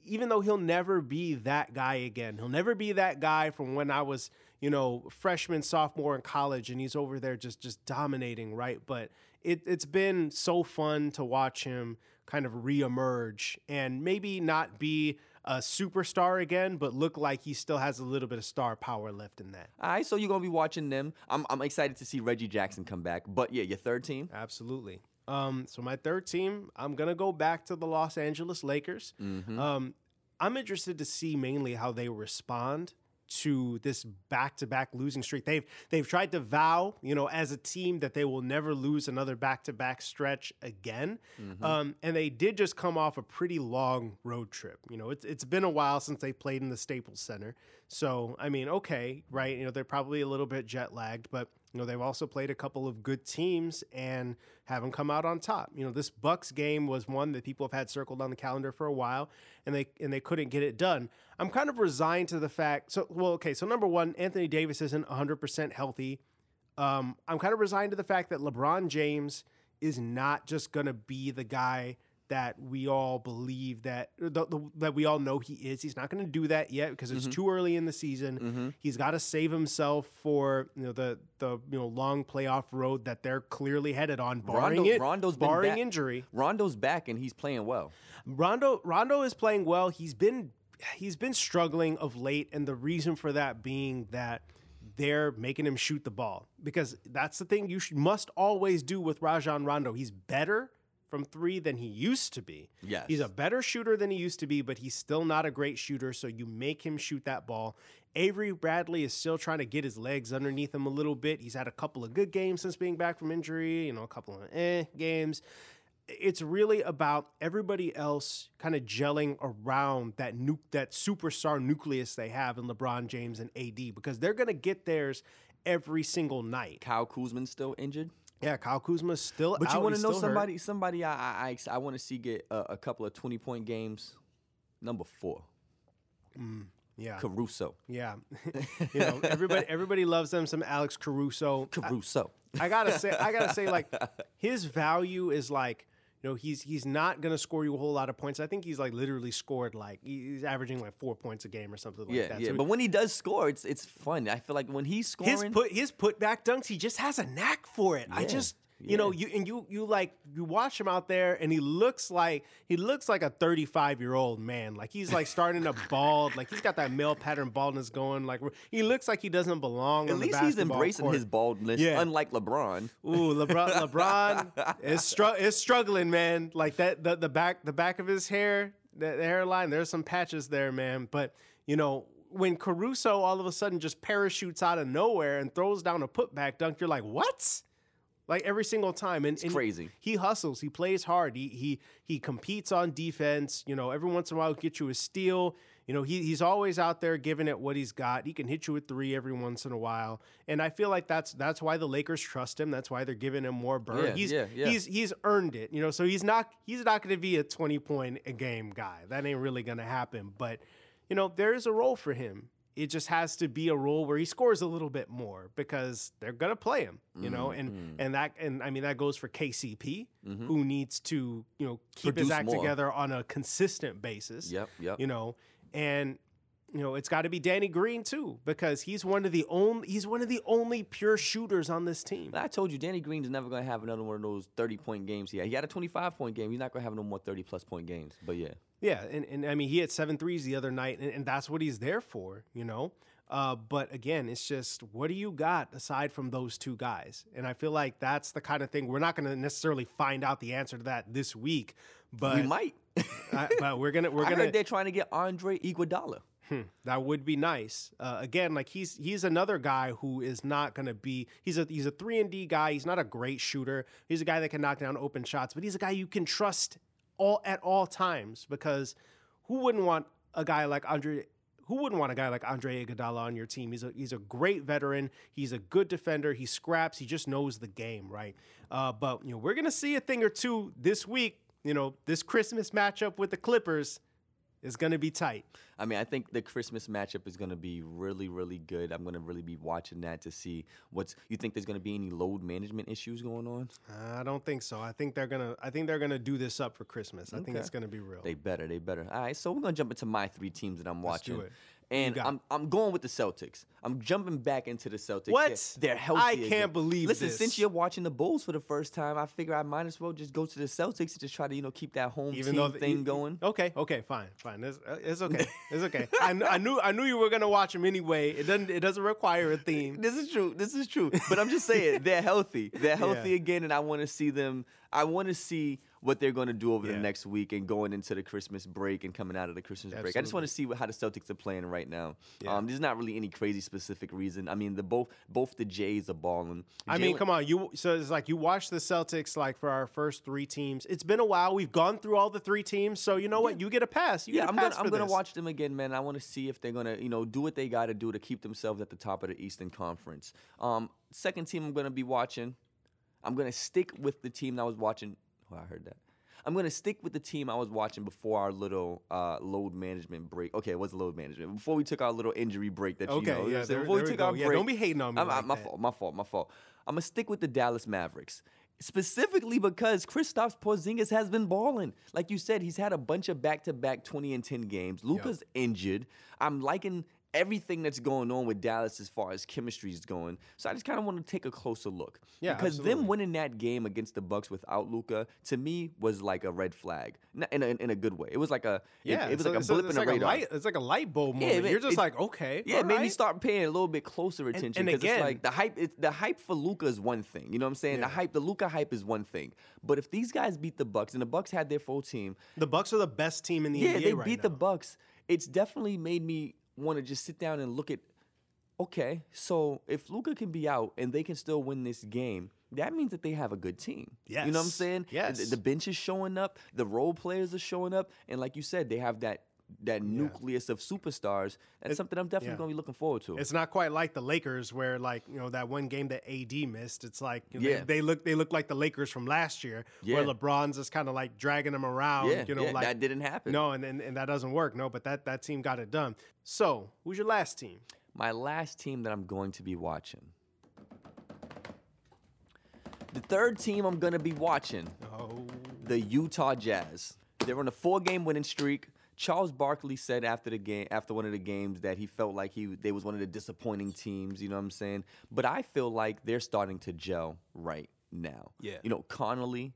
B: even though he'll never be that guy again, he'll never be that guy from when I was, you know, freshman, sophomore in college, and he's over there just just dominating, right? But it, it's been so fun to watch him kind of reemerge and maybe not be a superstar again, but look like he still has a little bit of star power left in that.
A: All right, so you're gonna be watching them. I'm I'm excited to see Reggie Jackson come back. But yeah, your third team.
B: Absolutely. Um, so my third team, I'm gonna go back to the Los Angeles Lakers. Um, I'm interested to see mainly how they respond to this back-to-back losing streak. They've they've tried to vow, you know, as a team that they will never lose another back-to-back stretch again. Um, and they did just come off a pretty long road trip. You know, it's it's been a while since they played in the Staples Center. So I mean, okay, right? You know, they're probably a little bit jet lagged, but you know, they've also played a couple of good teams and haven't come out on top. You know, this Bucks game was one that people have had circled on the calendar for a while, and they and they couldn't get it done. I'm kind of resigned to the fact. So, well, okay. So number one, Anthony Davis isn't 100 percent healthy. Um, I'm kind of resigned to the fact that LeBron James is not just going to be the guy that we all believe that the, the, that we all know he is. He's not going to do that yet because it's mm-hmm. too early in the season. Mm-hmm. He's got to save himself for you know the the you know long playoff road that they're clearly headed on, barring
A: Rondo-
B: it,
A: Rondo's
B: barring injury.
A: Rondo's back and he's playing well.
B: Rondo Rondo is playing well. He's been he's been struggling of late, and the reason for that being that they're making him shoot the ball because that's the thing you should, must always do with Rajon Rondo. He's better from three than he used to be.
A: Yes.
B: he's a better shooter than he used to be, but he's still not a great shooter. So you make him shoot that ball. Avery Bradley is still trying to get his legs underneath him a little bit. He's had a couple of good games since being back from injury, you know, a couple of eh games it's really about everybody else kind of gelling around that nu- that superstar nucleus they have in LeBron James and AD because they're going to get theirs every single night.
A: Kyle Kuzma's still injured.
B: Yeah, Kyle Kuzma's still
A: But
B: out.
A: you want to know
B: still hurt.
A: somebody? Somebody I I I, I want to see get a, a couple of twenty point games. Number four, mm,
B: Yeah.
A: Caruso.
B: Yeah. you know, everybody everybody loves them some Alex Caruso. I-
A: Caruso.
B: I gotta say, I gotta say, like his value is like, you know, he's he's not gonna score you a whole lot of points. I think he's like literally scored like he's averaging like four points a game or something like
A: yeah,
B: that.
A: yeah.
B: So
A: But when he does score, it's it's fun. I feel like when he's scoring,
B: his put his putback dunks, he just has a knack for it. I just you know, you and you you like you watch him out there and he looks like he looks like a 35 year old man. Like he's like starting to bald, like he's got that male pattern baldness going. Like he looks like he doesn't belong.
A: at least he's embracing
B: court.
A: his baldness,
B: Yeah.
A: unlike LeBron.
B: Ooh, LeBron, LeBron is str- is struggling, man. Like that, the, the back, the back of his hair, the, the hairline. There's some patches there, man. But you know, when Caruso all of a sudden just parachutes out of nowhere and throws down a putback dunk, you're like, what? Like every single time, and it's
A: crazy.
B: He hustles. He plays hard. He he he competes on defense. You know, every once in a while, he'll get you a steal. You know, he, he's always out there giving it what he's got. He can hit you with three every once in a while, and I feel like that's that's why the Lakers trust him. That's why they're giving him more burn.
A: Yeah,
B: he's
A: yeah, yeah.
B: he's he's earned it. You know, so he's not he's not going to be a twenty point a game guy. That ain't really going to happen. But you know, there is a role for him. It just has to be a role where he scores a little bit more because they're gonna play him, you know,
A: Mm-hmm.
B: and and that and I mean that goes for KCP, who needs to you know keep
A: Produce
B: his act
A: more.
B: together on a consistent basis.
A: Yep, yep.
B: You know, and you know it's got to be Danny Green too because he's one of the only he's one of the only pure shooters on this team.
A: I told you, Danny Green's never going to have another one of those 30 point games he had. He had a 25 point game. He's not going to have no more 30 plus point games. But yeah.
B: Yeah, and, and I mean he had seven threes the other night, and, and that's what he's there for, you know. Uh, but again, it's just what do you got aside from those two guys? And I feel like that's the kind of thing we're not going to necessarily find out the answer to that this week, but
A: we might.
B: I- but we're gonna we're
A: I
B: gonna
A: heard they're trying to get Andre Iguodala.
B: that would be nice. Uh, again, like he's he's another guy who is not going to be. He's a he's a three and D guy. He's not a great shooter. He's a guy that can knock down open shots, but he's a guy you can trust all at all times because who wouldn't want a guy like Andre? Who wouldn't want a guy like Andre Iguodala on your team? He's a he's a great veteran. He's a good defender. He scraps. He just knows the game, right? Uh, but you know we're gonna see a thing or two this week. You know this Christmas matchup with the Clippers is gonna be tight.
A: I mean, I think the Christmas matchup is going to be really, really good. I'm going to really be watching that to see what's. You think there's going to be any load management issues going on?
B: I don't think so. I think they're gonna. I think they're gonna do this up for Christmas. I think
A: Okay.
B: it's gonna be real.
A: They better. They better. All right, so we're gonna jump into my three teams that I'm
B: Let's do
A: watching. And I'm I'm going with the Celtics. I'm jumping back into the Celtics.
B: What?
A: They're, they're healthy.
B: I can't believe this.
A: Listen,
B: this.
A: since you're watching the Bulls for the first time, I figure I might as well just go to the Celtics and just try to you know keep that home
B: Even
A: team
B: the-
A: thing
B: you-
A: going.
B: Okay. Okay. Fine. Fine. It's, uh, it's okay. It's okay. I, I knew. I knew you were gonna watch them anyway. It doesn't. It doesn't require a theme.
A: This is true. This is true. But I'm just saying they're healthy. They're healthy
B: Yeah.
A: again, and I want to see them. I want to see what they're going to do over
B: Yeah.
A: the next week and going into the Christmas break and coming out of the Christmas break. I just want to see what, how the Celtics are playing right now.
B: Yeah.
A: Um, there's not really any crazy specific reason. I mean, the both both the Jays are balling.
B: I mean, come on, you. So it's like you watch the Celtics like for our first three teams. It's been a while. We've gone through all the three teams, so you know what? You get a pass. You
A: yeah,
B: get a
A: I'm
B: pass
A: gonna I'm gonna watch them again, man. I want to see if they're gonna you know do what they got to do to keep themselves at the top of the Eastern Conference. Um, second team I'm gonna be watching. I'm gonna stick with the team that I was watching. Oh, I heard that. I'm gonna stick with the team I was watching before our little uh, load management break. Okay, it was load management before we took our little injury break. That
B: Okay,
A: you know, you know
B: yeah, there-
A: before
B: there
A: we took
B: go.
A: our
B: Yeah,
A: break.
B: don't be hating on me
A: I'm-
B: like
A: my
B: that.
A: fault. My fault. My fault. I'm gonna stick with the Dallas Mavericks. Specifically because Kristaps Porzingis has been balling. Like you said, he's had a bunch of back-to-back 20 and 10 games. Luka's injured. I'm liking everything that's going on with Dallas as far as chemistry is going. So I just kind of want to take a closer look.
B: Yeah,
A: because
B: absolutely.
A: them winning that game against the Bucks without Luka to me was like a red flag, in a, in a good way. It was like a
B: Yeah,
A: it, was
B: so-
A: like a blip
B: it's
A: in the
B: like
A: radar.
B: Light, it's like a light bulb
A: Yeah,
B: moment.
A: man,
B: You're just
A: it-
B: like, okay,
A: Yeah, it made me start paying a little bit closer attention because it's like the hype. It's, the hype for Luka is one thing. You know what I'm saying?
B: Yeah.
A: The hype, the Luka hype is one thing. But if these guys beat the Bucks and the Bucks had their full team,
B: The Bucks are the best team in the
A: yeah,
B: NBA
A: they
B: right
A: beat
B: now.
A: the Bucks. It's definitely made me want to just sit down and look at. Okay, so if Luka can be out and they can still win this game, that means that they have a good team. Yes. You know what I'm
B: Yes.
A: saying? The-
B: Yes.
A: The, bench is showing up, the role players are showing up, and like you said, they have that that nucleus of superstars. That's something I'm definitely gonna be looking forward to.
B: It's not quite like the Lakers, where like you know that one game that AD missed. It's like you know,
A: Yeah.
B: they, they look they look like the Lakers from last year, where. LeBron's just kind of like dragging them around.
A: yeah,
B: you know,
A: yeah,
B: like
A: that didn't happen.
B: no, and, and and that doesn't work. No, but that that team got it done. So who's your last team?
A: My last team that I'm going to be watching. The third team I'm going to be watching,
B: Oh,
A: the Utah Jazz. They're on a four-game winning streak. Charles Barkley said after the game, after one of the games, that he felt like he they was one of the disappointing teams. You know what I'm saying? But I feel like they're starting to gel right now.
B: Yeah.
A: You know, Connolly,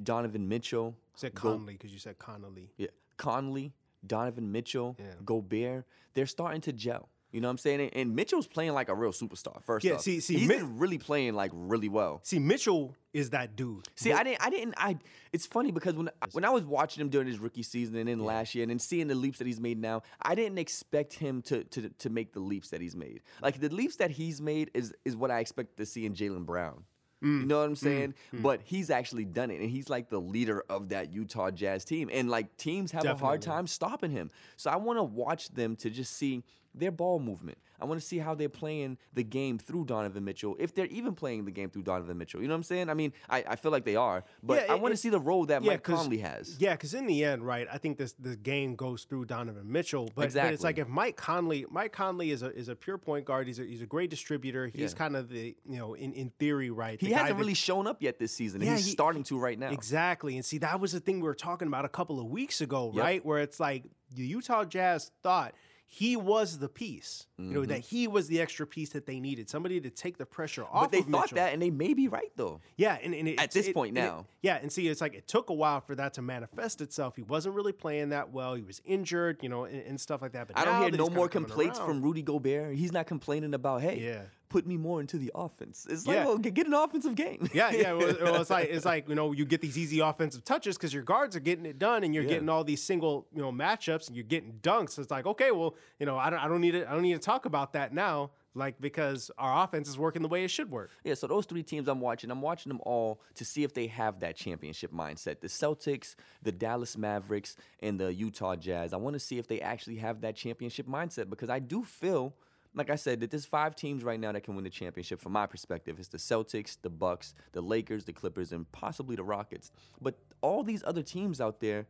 A: Donovan Mitchell,
B: said Conley because you said Connolly.
A: yeah, Conley, Donovan Mitchell,
B: Yeah.
A: Gobert, they're starting to gel. You know what I'm saying? And, Mitchell's playing like a real superstar. First
B: Yeah,
A: off,
B: see- see,
A: he's
B: Mi-
A: been really playing like really well.
B: See, Mitchell is that dude.
A: See, I didn't, I didn't, I. It's funny because when when I was watching him during his rookie season and then last year, and then seeing the leaps that he's made now, I didn't expect him to to to make the leaps that he's made. Like the leaps that he's made is is what I expect to see in Jaylen Brown.
B: Mm,
A: You know what I'm saying? But he's actually done it, and he's like the leader of that Utah Jazz team. And like teams have a hard time stopping him. So I want to watch them to just see their ball movement. I want to see how they're playing the game through Donovan Mitchell, if they're even playing the game through Donovan Mitchell. You know what I'm saying? I mean, I, I feel like they are, but
B: Yeah,
A: I want to see the role that Mike
B: 'cause-
A: Conley has.
B: Yeah, because in the end, right, I think this the game goes through Donovan Mitchell. But, but it's like if Mike Conley, Mike Conley is a is a pure point guard. He's a he's a great distributor. He's
A: Yeah.
B: kind of the you know in, in theory, right.
A: He hasn't
B: that-
A: really shown up yet this season,
B: Yeah,
A: he's
B: he-
A: starting to right now.
B: Exactly. And see, that was the thing we were talking about a couple of weeks ago,
A: Yep.
B: right? Where it's like the Utah Jazz thought he was the piece, you know, that he was the extra piece that they needed, somebody to take the pressure off.
A: Mm-hmm. But they thought
B: Mitchell.
A: that, and they may be right though.
B: Yeah, and, and it,
A: At this
B: it-
A: point
B: it-
A: now.
B: yeah, and see, it's like it took a while for that to manifest itself. He wasn't really playing that well. He was injured, you know, and, and stuff like that. But
A: I don't hear no more complaints
B: around-
A: from Rudy Gobert. He's not complaining about, hey,
B: Yeah.
A: Put me more into the offense. It's like,
B: Yeah.
A: well, get, get an offensive game.
B: Yeah, yeah. Well, well, it's like it's like you know you get these easy offensive touches because your guards are getting it done, and you're
A: Yeah.
B: getting all these single you know matchups, and you're getting dunks. It's like okay, well you know I don't I don't need to I don't need to talk about that now, like because our offense is working the way it should work.
A: Yeah, so those three teams I'm watching, I'm watching them all to see if they have that championship mindset. The Celtics, the Dallas Mavericks, and the Utah Jazz. I want to see if they actually have that championship mindset because I do feel, like I said, that there's five teams right now that can win the championship from my perspective. It's the Celtics, the Bucks, the Lakers, the Clippers, and possibly the Rockets. But all these other teams out there,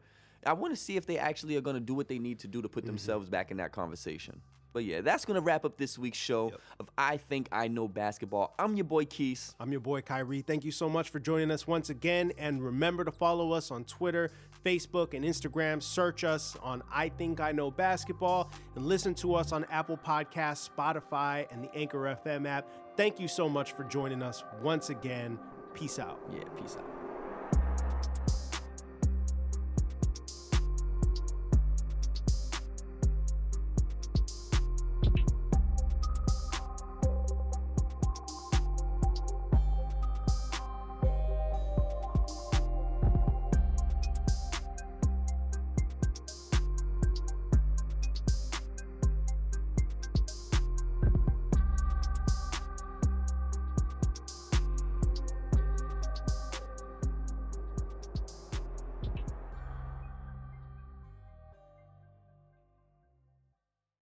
A: I want to see if they actually are going to do what they need to do to put mm-hmm. themselves back in that conversation. But yeah, that's going to wrap up this week's show of I Think I Know Basketball. I'm your boy Keys.
B: I'm your boy Kyrie. Thank you so much for joining us once again, and remember to follow us on Twitter, Facebook, and Instagram. Search us on I Think I Know Basketball, and listen to us on Apple Podcasts, Spotify, and the Anchor FM app. Thank you so much for joining us once again. Peace out.
A: Yeah, peace out.